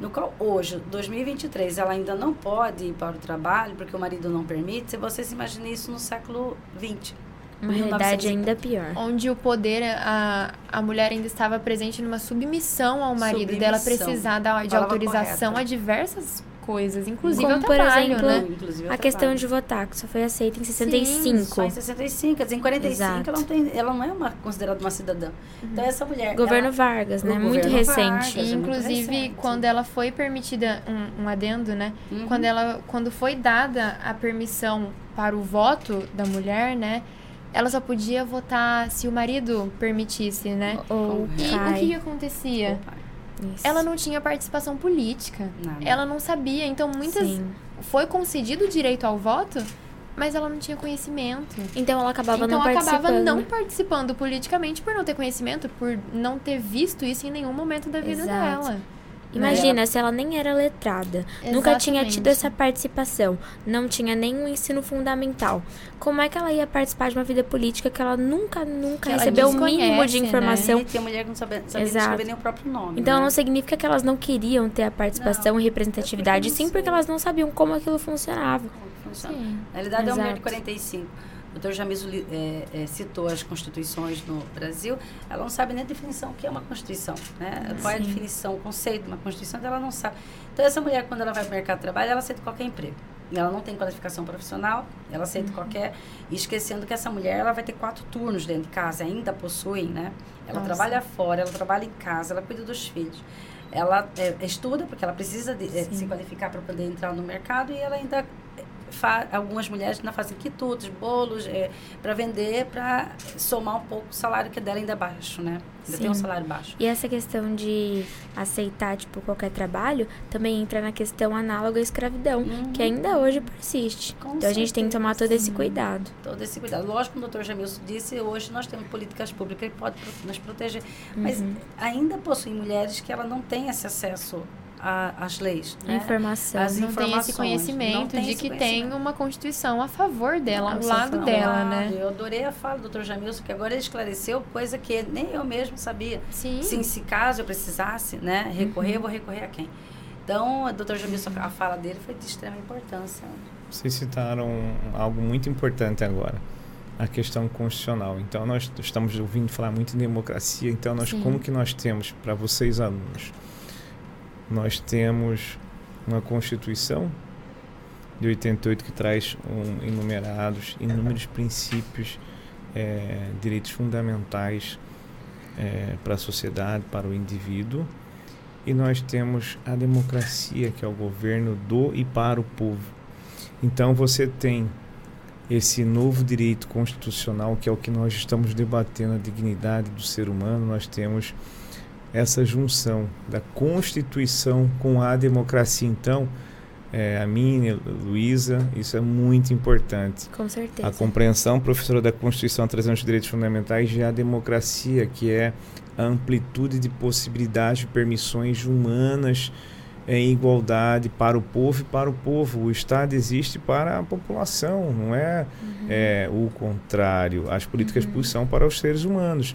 no qual hoje, 2023, ela ainda não pode ir para o trabalho porque o marido não permite, se você se imagina isso no século 20. Uma realidade ainda pior. Onde o poder, a, a mulher ainda estava presente numa submissão ao marido, submissão. dela precisar da, de autorização correta. a diversas coisas, inclusive Como, por trabalho, exemplo, né? Inclusive a questão de votar, que só foi aceita em 65. Sim, só em 65, quer dizer, em 45 ela não, tem, ela não é uma, considerada uma cidadã. Uhum. Então essa mulher... Governo ela, Vargas, né? Muito recente. Vargas, e, inclusive, recente. quando ela foi permitida, um, um adendo, né? Uhum. Quando, ela, quando foi dada a permissão para o voto da mulher, né? Ela só podia votar se o marido permitisse, né? Ou e pai. o que acontecia? Isso. Ela não tinha participação política. Nada. Ela não sabia. Então, muitas. Sim. Foi concedido o direito ao voto, mas ela não tinha conhecimento. Então ela acabava então, não ela participando. acabava não participando politicamente por não ter conhecimento, por não ter visto isso em nenhum momento da vida Exato. dela. Imagina, né? se ela nem era letrada, Exatamente. nunca tinha tido essa participação, não tinha nenhum ensino fundamental. Como é que ela ia participar de uma vida política que ela nunca, nunca que recebeu o mínimo de né? informação? Né? E tem mulher que não sabe, sabe escrever nem o próprio nome. Então né? não significa que elas não queriam ter a participação não, e representatividade, é sim porque elas não sabiam como aquilo funcionava. Como funciona. Sim. Na realidade, Exato. é uma mulher de 45 o doutor Jamiso é, é, citou as constituições no Brasil, ela não sabe nem a definição o que é uma constituição, né? Qual é a definição, o conceito de uma constituição, ela não sabe. Então, essa mulher, quando ela vai para o mercado de trabalho, ela aceita qualquer emprego. Ela não tem qualificação profissional, ela aceita uhum. qualquer... E esquecendo que essa mulher, ela vai ter quatro turnos dentro de casa, ainda possui, né? Ela Nossa. trabalha fora, ela trabalha em casa, ela cuida dos filhos ela é, estuda porque ela precisa de, se qualificar para poder entrar no mercado e ela ainda algumas mulheres ainda fazem quitutes, bolos é, para vender, para somar um pouco o salário que dela ainda é baixo, né? Ainda Sim. tem um salário baixo. E essa questão de aceitar, tipo, qualquer trabalho, também entra na questão análoga à escravidão, uhum. que ainda hoje persiste. Com então, certeza. a gente tem que tomar todo esse cuidado. Todo esse cuidado. Lógico, como o doutor Jamilson disse, hoje nós temos políticas públicas que podem nos proteger. Mas uhum. ainda possuem mulheres que ela não têm esse acesso a, as leis. Né? Informação. As não tem esse conhecimento tem de esse que conhecimento. tem uma Constituição a favor dela, ao lado dela, né? Eu adorei a fala do Dr. Jamilson, que agora ele esclareceu coisa que nem eu mesmo sabia. Sim. Se, se caso eu precisasse né, recorrer, uhum. eu vou recorrer a quem? Então, o Dr. Jamilson, a fala dele foi de extrema importância. Vocês citaram algo muito importante agora a questão constitucional. Então nós estamos ouvindo falar muito em democracia. Então nós Sim. como que nós temos para vocês alunos nós temos uma Constituição de 88 que traz um, enumerados inúmeros princípios, é, direitos fundamentais é, para a sociedade, para o indivíduo. E nós temos a democracia, que é o governo do e para o povo. Então você tem esse novo direito constitucional, que é o que nós estamos debatendo, a dignidade do ser humano. Nós temos essa junção da Constituição com a democracia. Então, é, a minha, Luísa, isso é muito importante. Com certeza. A compreensão, professora da Constituição trazendo os direitos fundamentais e a democracia, que é a amplitude de possibilidades, de permissões humanas em igualdade para o povo e para o povo. O Estado existe para a população, não é, uhum. é o contrário. As políticas uhum. públicas são para os seres humanos.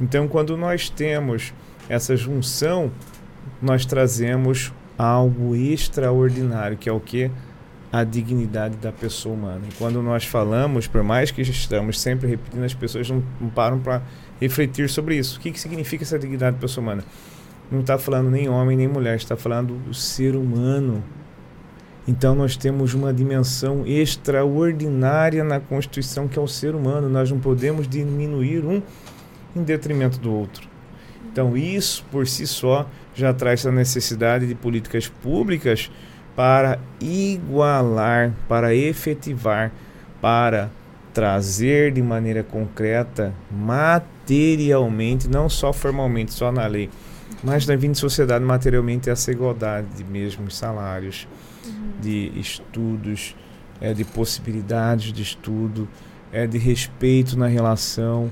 Então, quando nós temos essa junção, nós trazemos algo extraordinário, que é o que? A dignidade da pessoa humana. E quando nós falamos, por mais que estamos sempre repetindo, as pessoas não, não param para refletir sobre isso. O que, que significa essa dignidade da pessoa humana? Não está falando nem homem nem mulher, está falando o ser humano. Então nós temos uma dimensão extraordinária na Constituição que é o ser humano. Nós não podemos diminuir um em detrimento do outro. Então, isso por si só já traz a necessidade de políticas públicas para igualar, para efetivar, para trazer de maneira concreta, materialmente, não só formalmente, só na lei, mas na vida de sociedade materialmente essa igualdade de mesmos salários, uhum. de estudos, é, de possibilidades de estudo, é, de respeito na relação,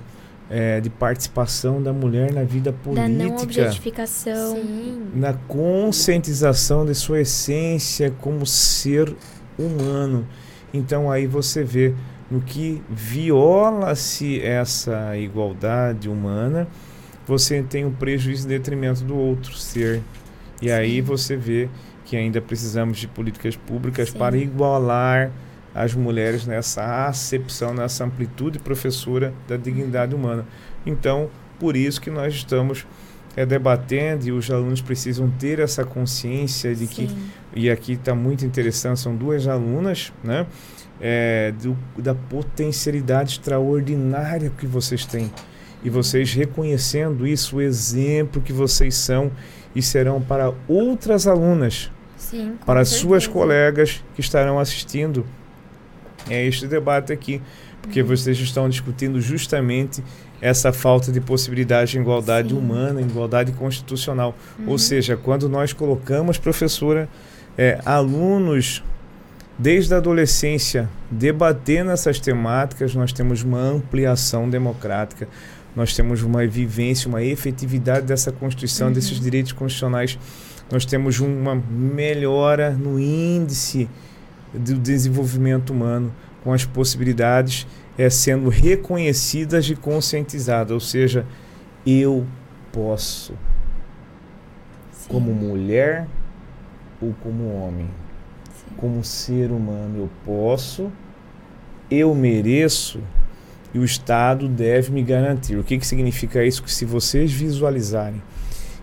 é, de participação da mulher na vida política. Da não objetificação. Sim. Na conscientização de sua essência como ser humano. Então aí você vê no que viola-se essa igualdade humana, você tem um prejuízo em detrimento do outro ser. E Sim. aí você vê que ainda precisamos de políticas públicas Sim. para igualar as mulheres nessa acepção, nessa amplitude professora da dignidade humana. Então, por isso que nós estamos é, debatendo e os alunos precisam ter essa consciência de Sim. que, e aqui está muito interessante, são duas alunas, né? É, do, da potencialidade extraordinária que vocês têm. E vocês reconhecendo isso, o exemplo que vocês são e serão para outras alunas, Sim, para certeza. suas colegas que estarão assistindo é este debate aqui, porque vocês estão discutindo justamente essa falta de possibilidade de igualdade Sim. humana, igualdade constitucional. Uhum. Ou seja, quando nós colocamos, professora, é, alunos desde a adolescência debatendo essas temáticas, nós temos uma ampliação democrática, nós temos uma vivência, uma efetividade dessa Constituição, uhum. desses direitos constitucionais nós temos uma melhora no índice do desenvolvimento humano, com as possibilidades é, sendo reconhecidas e conscientizadas. Ou seja, eu posso, Sim. como mulher ou como homem, Sim. como ser humano, eu posso, eu mereço e o Estado deve me garantir. O que, que significa isso? Que se vocês visualizarem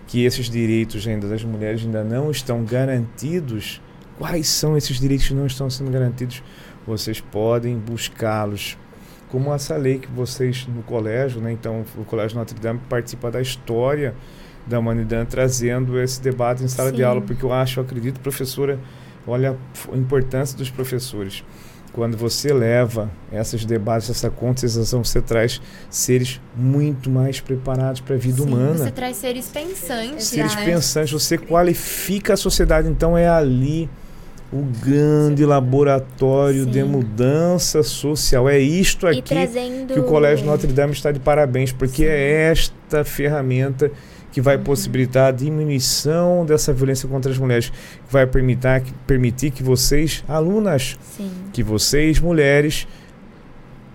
que esses direitos ainda das mulheres ainda não estão garantidos, quais são esses direitos que não estão sendo garantidos? Vocês podem buscá-los. Como essa lei que vocês no colégio, né? então o Colégio Notre Dame participa da história da humanidade, trazendo esse debate em sala Sim. de aula, porque eu acho, eu acredito, professora, olha a importância dos professores quando você leva esses debates, essa conscientização, você traz seres muito mais preparados para a vida Sim, humana. Você traz seres pensantes. Seres pensantes, você qualifica a sociedade. Então é ali o grande Sim. laboratório Sim. de mudança social. É isto aqui trazendo... que o Colégio Notre Dame está de parabéns, porque é esta ferramenta que vai uhum. possibilitar a diminuição dessa violência contra as mulheres, que vai permitir, que, permitir que vocês, alunas, Sim. que vocês, mulheres,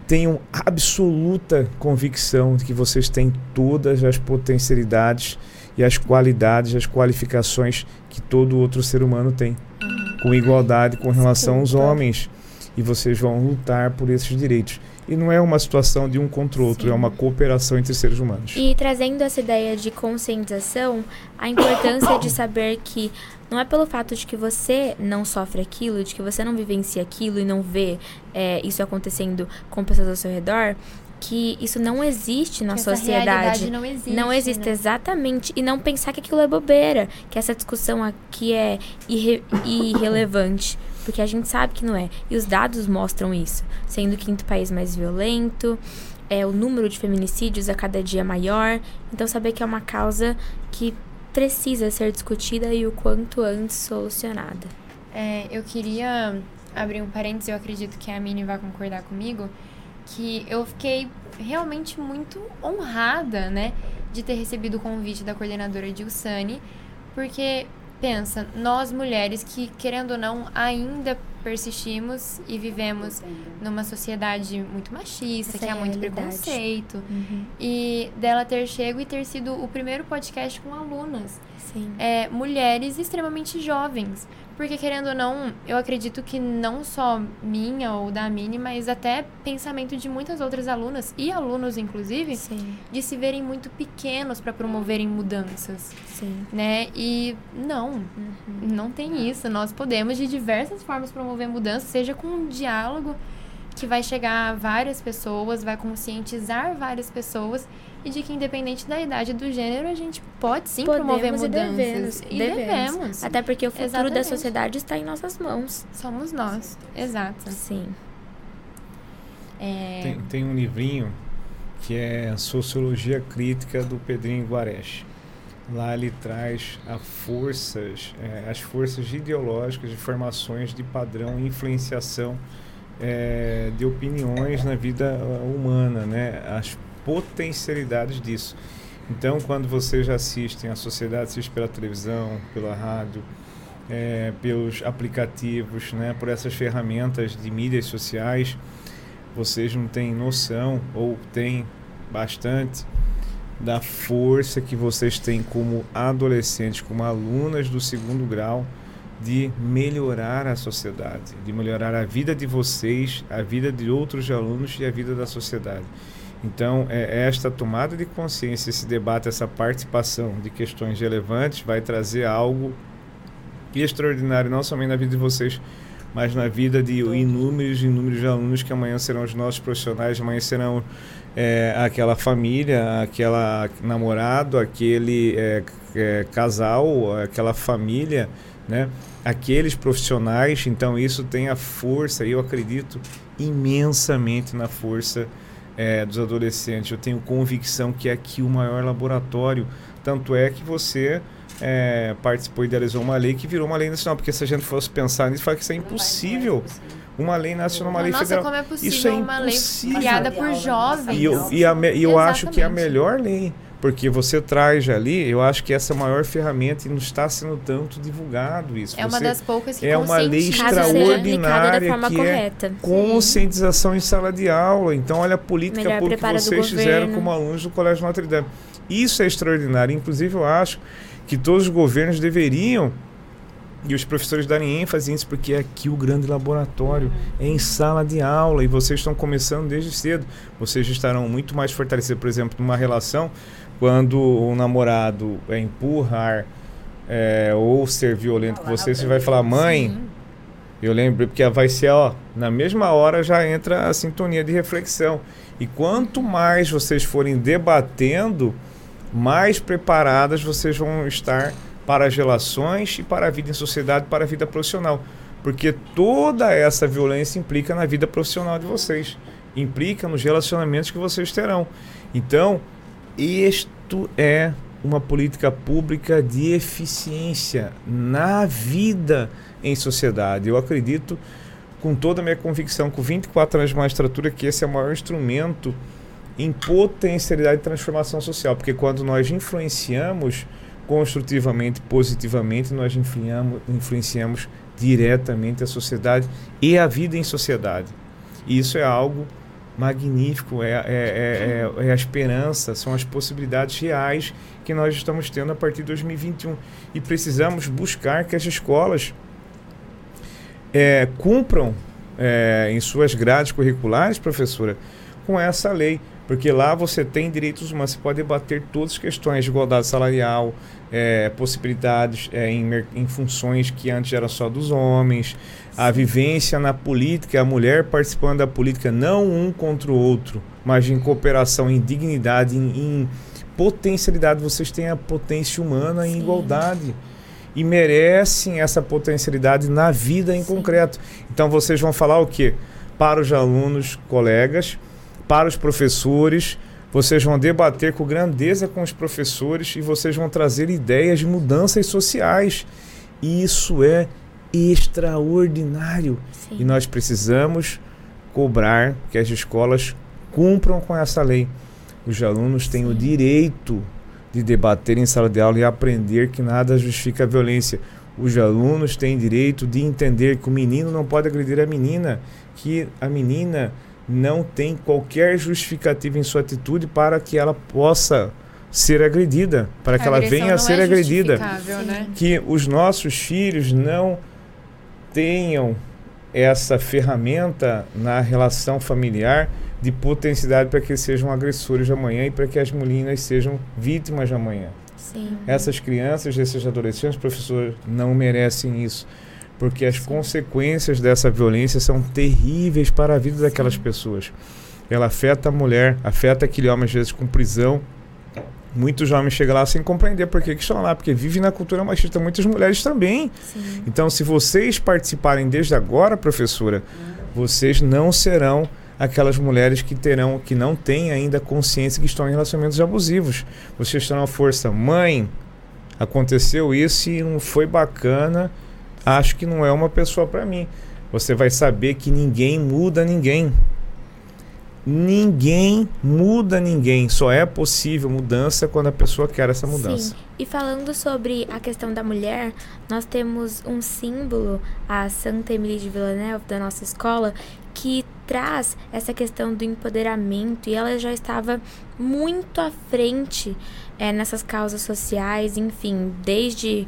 tenham absoluta convicção de que vocês têm todas as potencialidades e as qualidades, as qualificações que todo outro ser humano tem, uhum. Com igualdade com relação aos homens. E vocês vão lutar por esses direitos. E não é uma situação de um contra o outro, Sim. é uma cooperação entre seres humanos. E trazendo essa ideia de conscientização, a importância de saber que não é pelo fato de que você não sofre aquilo, de que você não vivencia aquilo e não vê é, isso acontecendo com pessoas ao seu redor, que isso não existe na que sociedade. não existe. Não existe, né? exatamente. E não pensar que aquilo é bobeira, que essa discussão aqui é irre irrelevante porque a gente sabe que não é. E os dados mostram isso, sendo o quinto país mais violento, é o número de feminicídios a cada dia maior. Então saber que é uma causa que precisa ser discutida e o quanto antes solucionada. É, eu queria abrir um parênteses, eu acredito que a Mini vai concordar comigo, que eu fiquei realmente muito honrada, né, de ter recebido o convite da coordenadora Dilsane, porque pensa, nós mulheres que, querendo ou não, ainda persistimos e vivemos numa sociedade muito machista, Essa que é há muito preconceito. Uhum. E dela ter chego e ter sido o primeiro podcast com alunas. É, mulheres extremamente jovens. Porque, querendo ou não, eu acredito que não só minha ou da Mini, mas até pensamento de muitas outras alunas, e alunos, inclusive, Sim. de se verem muito pequenos para promoverem mudanças. Sim. Né? E não, uhum. não tem isso. Nós podemos, de diversas formas, promover mudanças, seja com um diálogo que vai chegar a várias pessoas, vai conscientizar várias pessoas e de que independente da idade do gênero, a gente pode sim Podemos promover mudanças. E devemos, e devemos. devemos. Até porque o futuro Exatamente. da sociedade está em nossas mãos. Somos nós. Exato. Sim. É... Tem, tem um livrinho que é Sociologia Crítica do Pedrinho Guaresh. Lá ele traz a forças, é, as forças ideológicas de formações de padrão e influenciação é, de opiniões na vida humana, né? As potencialidades disso. Então, quando vocês assistem a sociedade, assiste pela televisão, pela rádio, é, pelos aplicativos, né, por essas ferramentas de mídias sociais, vocês não têm noção ou têm bastante da força que vocês têm como adolescentes, como alunas do segundo grau, de melhorar a sociedade, de melhorar a vida de vocês, a vida de outros alunos e a vida da sociedade. Então, é, esta tomada de consciência, esse debate, essa participação de questões relevantes vai trazer algo extraordinário, não somente na vida de vocês, mas na vida de inúmeros e inúmeros alunos que amanhã serão os nossos profissionais, amanhã serão é, aquela família, aquela namorado, aquele é, é, casal, aquela família, né? aqueles profissionais. Então, isso tem a força, e eu acredito imensamente na força é, dos adolescentes. Eu tenho convicção que é aqui o maior laboratório. Tanto é que você é, participou e idealizou uma lei que virou uma lei nacional. Porque se a gente fosse pensar nisso, fala que isso é impossível. Uma lei nacional, uma lei Nossa, federal. como é possível isso é uma impossível. lei criada por jovens. E eu, e a, e eu acho que é a melhor lei porque você traz ali, eu acho que essa é a maior ferramenta e não está sendo tanto divulgado isso. É você, uma das poucas que É uma lei extraordinária que correta. é conscientização em sala de aula. Então, olha a política Melhor pública que vocês fizeram como alunos do Colégio Notre Dame. Isso é extraordinário. Inclusive, eu acho que todos os governos deveriam e os professores darem ênfase nisso, porque é aqui o grande laboratório, é em sala de aula, e vocês estão começando desde cedo. Vocês estarão muito mais fortalecidos, por exemplo, numa relação, quando o namorado é empurrar é, ou ser violento com você, você vai falar, mãe, Sim. eu lembro, porque vai ser, ó, na mesma hora já entra a sintonia de reflexão. E quanto mais vocês forem debatendo, mais preparadas vocês vão estar para as relações e para a vida em sociedade, para a vida profissional. Porque toda essa violência implica na vida profissional de vocês, implica nos relacionamentos que vocês terão. Então, isto é uma política pública de eficiência na vida em sociedade. Eu acredito com toda a minha convicção, com 24 anos de magistratura, que esse é o maior instrumento em potencialidade de transformação social, porque quando nós influenciamos construtivamente, positivamente, nós influenciamos, influenciamos diretamente a sociedade e a vida em sociedade. E isso é algo magnífico, é, é, é, é, a esperança, são as possibilidades reais que nós estamos tendo a partir de 2021. E precisamos buscar que as escolas é, cumpram é, em suas grades curriculares, professora, com essa lei. Porque lá você tem direitos humanos, você pode debater todas as questões de igualdade salarial, é, possibilidades é, em, em, funções que antes eram só dos homens, a vivência na política, a mulher participando da política, não um contra o outro, mas em cooperação, em dignidade, em, em potencialidade. Vocês têm a potência humana em igualdade e merecem essa potencialidade na vida em Sim. concreto. Então vocês vão falar o quê? Para os alunos, colegas, para os professores. Vocês vão debater com grandeza com os professores e vocês vão trazer ideias de mudanças sociais. E isso é extraordinário. Sim. E nós precisamos cobrar que as escolas cumpram com essa lei. Os alunos têm Sim. o direito de debater em sala de aula e aprender que nada justifica a violência. Os alunos têm direito de entender que o menino não pode agredir a menina, que a menina não tem qualquer justificativa em sua atitude para que ela possa ser agredida, para a que ela venha a ser é agredida. Né? Que os nossos filhos não tenham essa ferramenta na relação familiar de potencialidade para que eles sejam agressores de amanhã e para que as meninas sejam vítimas de amanhã. Sim. Essas crianças, esses adolescentes, professor, não merecem isso porque as consequências dessa violência são terríveis para a vida daquelas pessoas. Ela afeta a mulher, afeta aquele homem às vezes com prisão. Muitos homens chegam lá sem compreender por que, que estão lá, porque vivem na cultura machista, muitas mulheres também. Sim. Então, se vocês participarem desde agora, professora, vocês não serão aquelas mulheres que terão, que não têm ainda consciência que estão em relacionamentos abusivos. Vocês terão a força, mãe, aconteceu isso e não foi bacana acho que não é uma pessoa para mim. Você vai saber que ninguém muda ninguém. Ninguém muda ninguém. Só é possível mudança quando a pessoa quer essa mudança. Sim. E falando sobre a questão da mulher, nós temos um símbolo, a Santa Emília de Villanelle, da nossa escola, que traz essa questão do empoderamento e ela já estava muito à frente é, nessas causas sociais, enfim, desde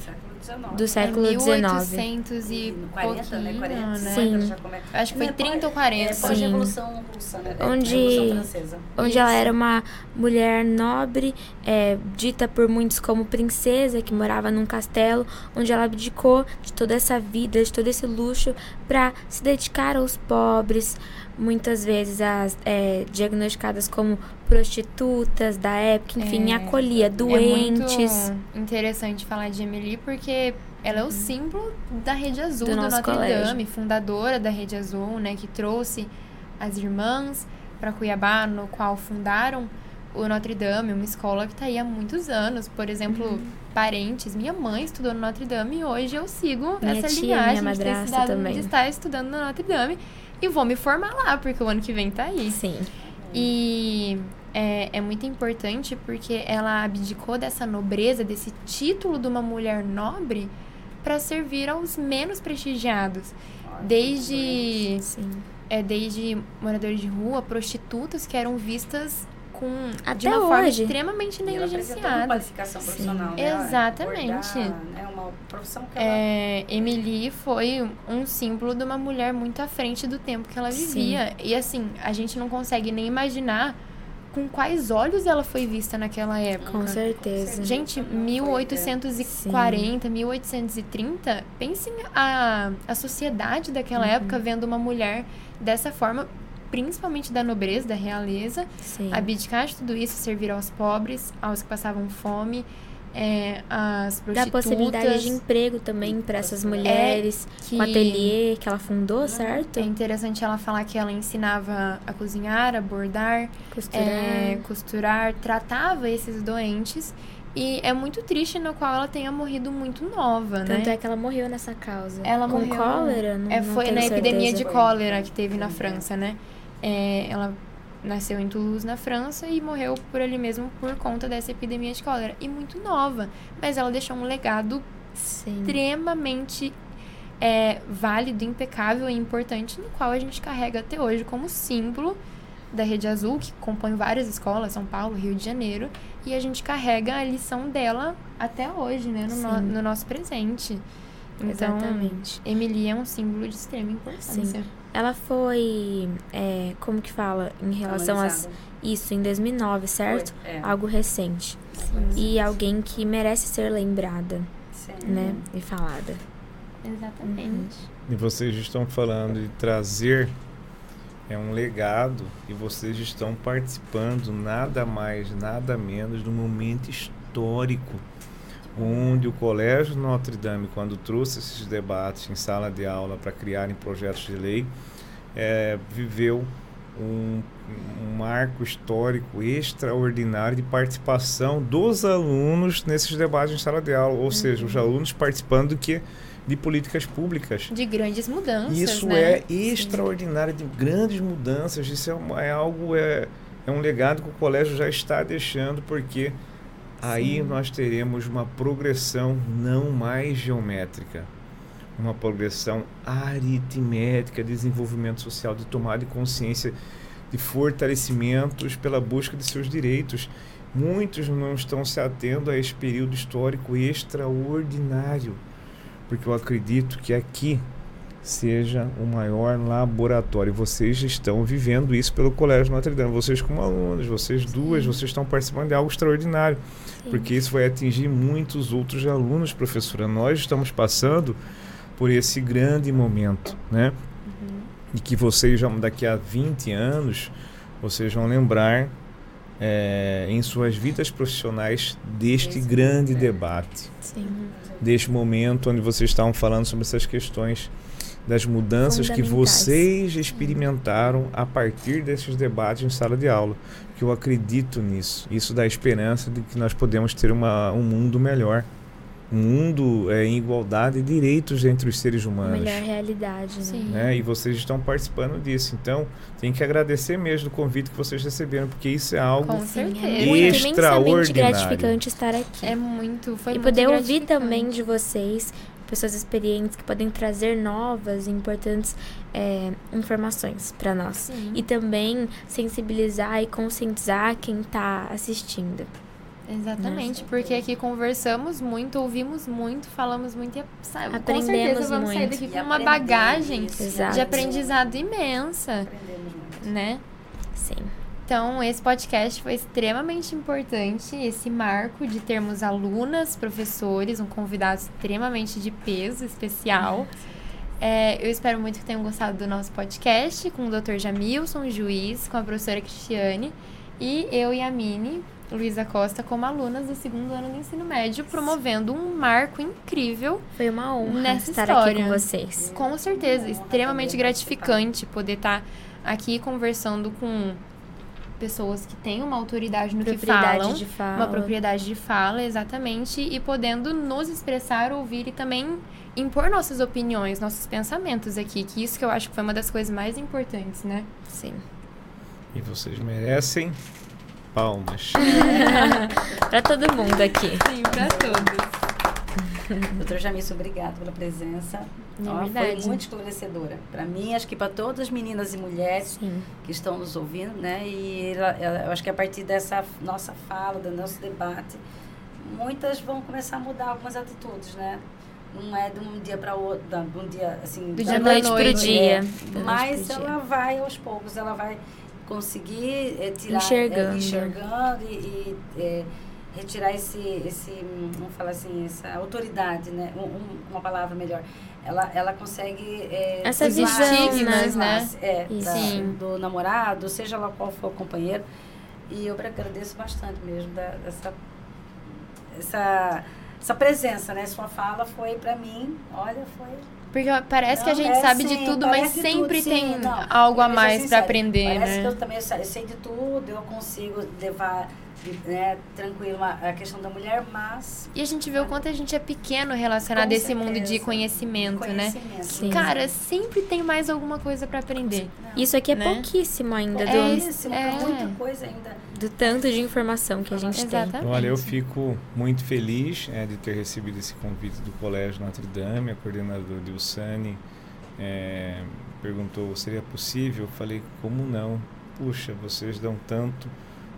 do século XIX. É 1800 e 40, né? 40, né? Sim. Acho que foi 30 ou 40. É, Sim. Revolução Russa, né? Onde, Revolução onde ela era uma mulher nobre, é, dita por muitos como princesa, que morava num castelo, onde ela abdicou de toda essa vida, de todo esse luxo, para se dedicar aos pobres, muitas vezes as é, diagnosticadas como prostitutas da época, enfim, é, acolhia doentes. É muito interessante falar de Emily porque ela é o símbolo da Rede Azul do, do Notre colégio. Dame, fundadora da Rede Azul, né, que trouxe as irmãs para Cuiabá, no qual fundaram o Notre Dame, uma escola que está aí há muitos anos. Por exemplo, uhum. parentes, minha mãe estudou no Notre Dame e hoje eu sigo minha essa tia, linhagem minha de, também. de estar estudando no Notre Dame e vou me formar lá, porque o ano que vem tá aí. Sim. E é, é muito importante porque ela abdicou dessa nobreza, desse título de uma mulher nobre, para servir aos menos prestigiados. Desde, é, desde moradores de rua, prostitutas que eram vistas com Até de uma hoje. forma extremamente negligenciada. qualificação profissional, né? Exatamente. é uma profissão que ela... é, Emily foi um símbolo de uma mulher muito à frente do tempo que ela vivia. Sim. E assim, a gente não consegue nem imaginar com quais olhos ela foi vista naquela época. Com certeza. Gente, 1840, Sim. 1830, pensem a, a sociedade daquela uhum. época vendo uma mulher dessa forma, principalmente da nobreza, da realeza, Sim. abdicar de tudo isso, servir aos pobres, aos que passavam fome é, as prostitutas. Dá possibilidade de emprego também para essas mulheres, é que, com ateliê que ela fundou, certo? É interessante ela falar que ela ensinava a cozinhar, a bordar, costurar, é, costurar tratava esses doentes. E é muito triste no qual ela tenha morrido muito nova, Tanto né? Tanto é que ela morreu nessa causa. Ela Com morreu, cólera? Não, é, foi não na epidemia certeza. de cólera que teve na França, né? É, ela nasceu em Toulouse, na França, e morreu por ali mesmo por conta dessa epidemia de cólera. E muito nova. Mas ela deixou um legado Sim. extremamente é, válido, impecável e importante, no qual a gente carrega até hoje como símbolo da Rede Azul, que compõe várias escolas, São Paulo, Rio de Janeiro, e a gente carrega a lição dela até hoje, né, no, no, no nosso presente. Então, Exatamente. Emily é um símbolo de extrema importância. Sim. Ela foi, é, como que fala, em relação a isso, em 2009, certo? Foi, é. Algo recente. Sim, e alguém que merece ser lembrada, Sim. né? E falada. Exatamente. Uhum. E vocês estão falando de trazer é um legado e vocês estão participando nada mais, nada menos do momento histórico onde o Colégio Notre Dame, quando trouxe esses debates em sala de aula para criarem projetos de lei, é, viveu um, um, marco histórico extraordinário de participação dos alunos nesses debates em sala de aula, ou uhum. seja, os alunos participando que de políticas públicas. De grandes mudanças. Isso né? é extraordinário, de grandes mudanças. Isso é, é algo, é, é um legado que o colégio já está deixando, porque aí nós teremos uma progressão não mais geométrica, uma progressão aritmética, desenvolvimento social, de tomada de consciência, de fortalecimentos pela busca de seus direitos. Muitos não estão se atendo a esse período histórico extraordinário, porque eu acredito que aqui seja o maior laboratório. Vocês estão vivendo isso pelo Colégio Notre Dame. Vocês como alunos, vocês duas, vocês estão participando de algo extraordinário. Sim. Porque isso vai atingir muitos outros alunos, professora. Nós estamos passando por esse grande momento, né? Uhum. E que vocês, já, daqui a 20 anos, vocês vão lembrar é, em suas vidas profissionais deste esse grande é. debate. Sim. Deste momento onde vocês estavam falando sobre essas questões das mudanças que vocês experimentaram a partir desses debates em sala de aula. Que eu acredito nisso. Isso dá esperança de que nós podemos ter uma, um mundo melhor. Um mundo é, em igualdade de direitos entre os seres humanos. Melhor realidade, né? Sim. né? E vocês estão participando disso. Então, tem que agradecer mesmo o convite que vocês receberam, porque isso é algo Com certeza. extraordinário. É gratificante estar aqui. É muito, foi e muito poder ouvir também de vocês pessoas experientes que podem trazer novas e importantes é, informações para nós. Sim. E também sensibilizar e conscientizar quem está assistindo. Exatamente, porque aqui conversamos muito, ouvimos muito, falamos muito e sabe, Aprendemos com certeza vamos muito. sair daqui com uma bagagem Exato. de aprendizado imensa. Aprendemos muito. Né? Sim. Então, esse podcast foi extremamente importante, esse marco de termos alunas, professores, um convidado extremamente de peso, especial. É, eu espero muito que tenham gostado do nosso podcast com o Dr. Jamilson, juiz, com a professora Cristiane e eu e a Mini, Luísa Costa, como alunas do segundo ano do ensino médio, promovendo um marco incrível. Foi uma honra nessa estar história. aqui com vocês. Com certeza, extremamente gratificante poder estar aqui conversando com pessoas que têm uma autoridade no que falam, de fala. uma propriedade de fala, exatamente, e podendo nos expressar, ouvir e também impor nossas opiniões, nossos pensamentos aqui, que isso que eu acho que foi uma das coisas mais importantes, né? Sim. E vocês merecem Palmas. (laughs) para todo mundo aqui. Sim, para todos. (laughs) Doutora Jamilson, obrigada pela presença. É Ó, foi muito esclarecedora. Para mim, acho que para todas as meninas e mulheres Sim. que estão nos ouvindo, né? E ela, ela, eu acho que a partir dessa nossa fala, do nosso debate, muitas vão começar a mudar algumas atitudes, né? Não é de um dia para outro, de um dia assim, do dia noite para o dia. É, mas ela dia. vai aos poucos, ela vai conseguir é, tirar, enxergando, é, enxergando e, e é, retirar esse, esse, vamos falar assim, essa autoridade, né? Um, um, uma palavra melhor. Ela, ela consegue... É, Essas estigmas, né? É, da, do namorado, seja lá qual for o companheiro. E eu agradeço bastante mesmo da, dessa, essa, essa presença, né? Sua fala foi para mim, olha, foi... Porque parece não, que a gente é, sabe sim, de tudo, mas sempre tudo, tem sim, não, algo a mais para aprender, parece né? que eu também eu sei de tudo, eu consigo levar né, tranquilo a questão da mulher, mas. E a gente vê o quanto a gente é pequeno relacionado a esse mundo de conhecimento, né? conhecimento Sim. Cara, sempre tem mais alguma coisa para aprender. Não. Isso aqui é né? pouquíssimo ainda. É, do, isso, é muita coisa ainda. Do tanto de informação que a gente Exatamente. tem. Olha, eu fico muito feliz é, de ter recebido esse convite do Colégio Notre Dame, a coordenadora Dilsane. É, perguntou, seria possível? Eu falei, como não? Puxa, vocês dão tanto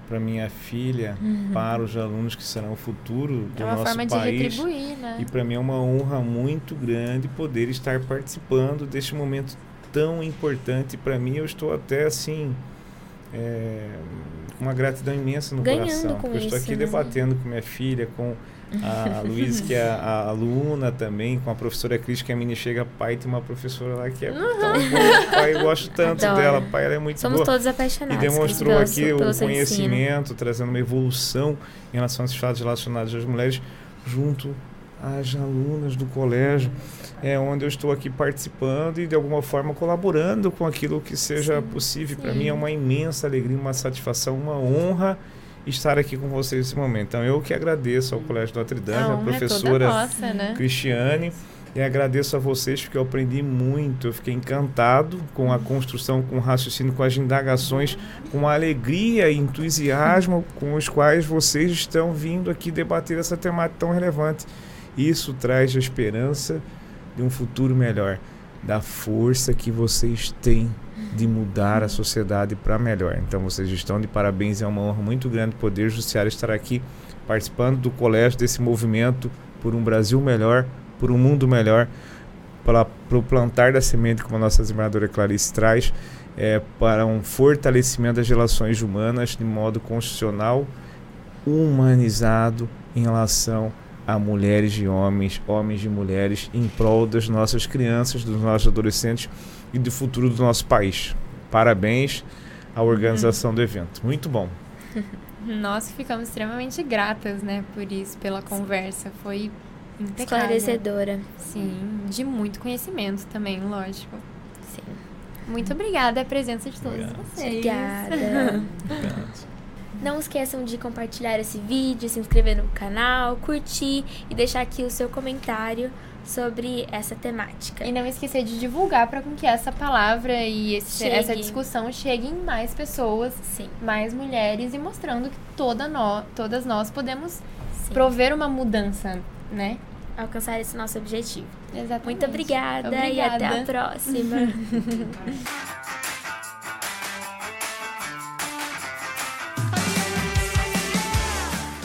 para minha filha, uhum. para os alunos que serão o futuro do é uma nosso forma país. De retribuir, né? E para mim é uma honra muito grande poder estar participando deste momento tão importante para mim. Eu estou até assim é, com uma gratidão imensa no Ganhando coração, porque eu estou aqui né? debatendo com minha filha, com a Luísa, que é a, aluna também, com a professora Cris, que a menina chega, pai, tem uma professora lá que é uhum. tão boa, pai, eu gosto tanto (laughs) Adoro. dela, pai, ela é muito Somos boa. todos apaixonados. E demonstrou aqui o conhecimento, ensino. trazendo uma evolução em relação aos fatos relacionados às mulheres, junto às alunas do colégio, é onde eu estou aqui participando e de alguma forma colaborando com aquilo que seja sim, possível. Para mim é uma imensa alegria, uma satisfação, uma honra estar aqui com vocês nesse momento. Então, eu que agradeço ao Colégio Notre Dame, a, professora é nossa, né? Cristiane, e agradeço a vocês porque eu aprendi muito, eu fiquei encantado com a construção, com o raciocínio, com as indagações, com a alegria e entusiasmo (laughs) com os quais vocês estão vindo aqui debater essa temática tão relevante. Isso traz a esperança de um futuro melhor, da força que vocês têm de mudar a sociedade para melhor. Então vocês estão de parabéns, é uma honra muito grande poder judiciário estar aqui participando do colégio desse movimento por um Brasil melhor, por um mundo melhor, para, para o plantar da semente, como a nossa desembargadora Clarice traz, é, para um fortalecimento das relações humanas de modo constitucional, humanizado em relação a mulheres e homens, homens e mulheres, em prol das nossas crianças, dos nossos adolescentes e do futuro do nosso país. Parabéns à organização uhum. do evento. Muito bom. (laughs) Nós ficamos extremamente gratas, né, por isso, pela conversa. Foi impecável. Esclarecedora. Sim, de muito conhecimento também, lógico. Sim. Muito obrigada a presença de todos Obrigado. vocês. Obrigada. Não esqueçam de compartilhar esse vídeo, se inscrever no canal, curtir e deixar aqui o seu comentário sobre essa temática. E não esquecer de divulgar para que essa palavra e esse, essa discussão chegue em mais pessoas, Sim. mais mulheres e mostrando que toda no, todas nós podemos Sim. prover uma mudança, né? Alcançar esse nosso objetivo. Exatamente. Muito obrigada, obrigada. e até a próxima. (laughs)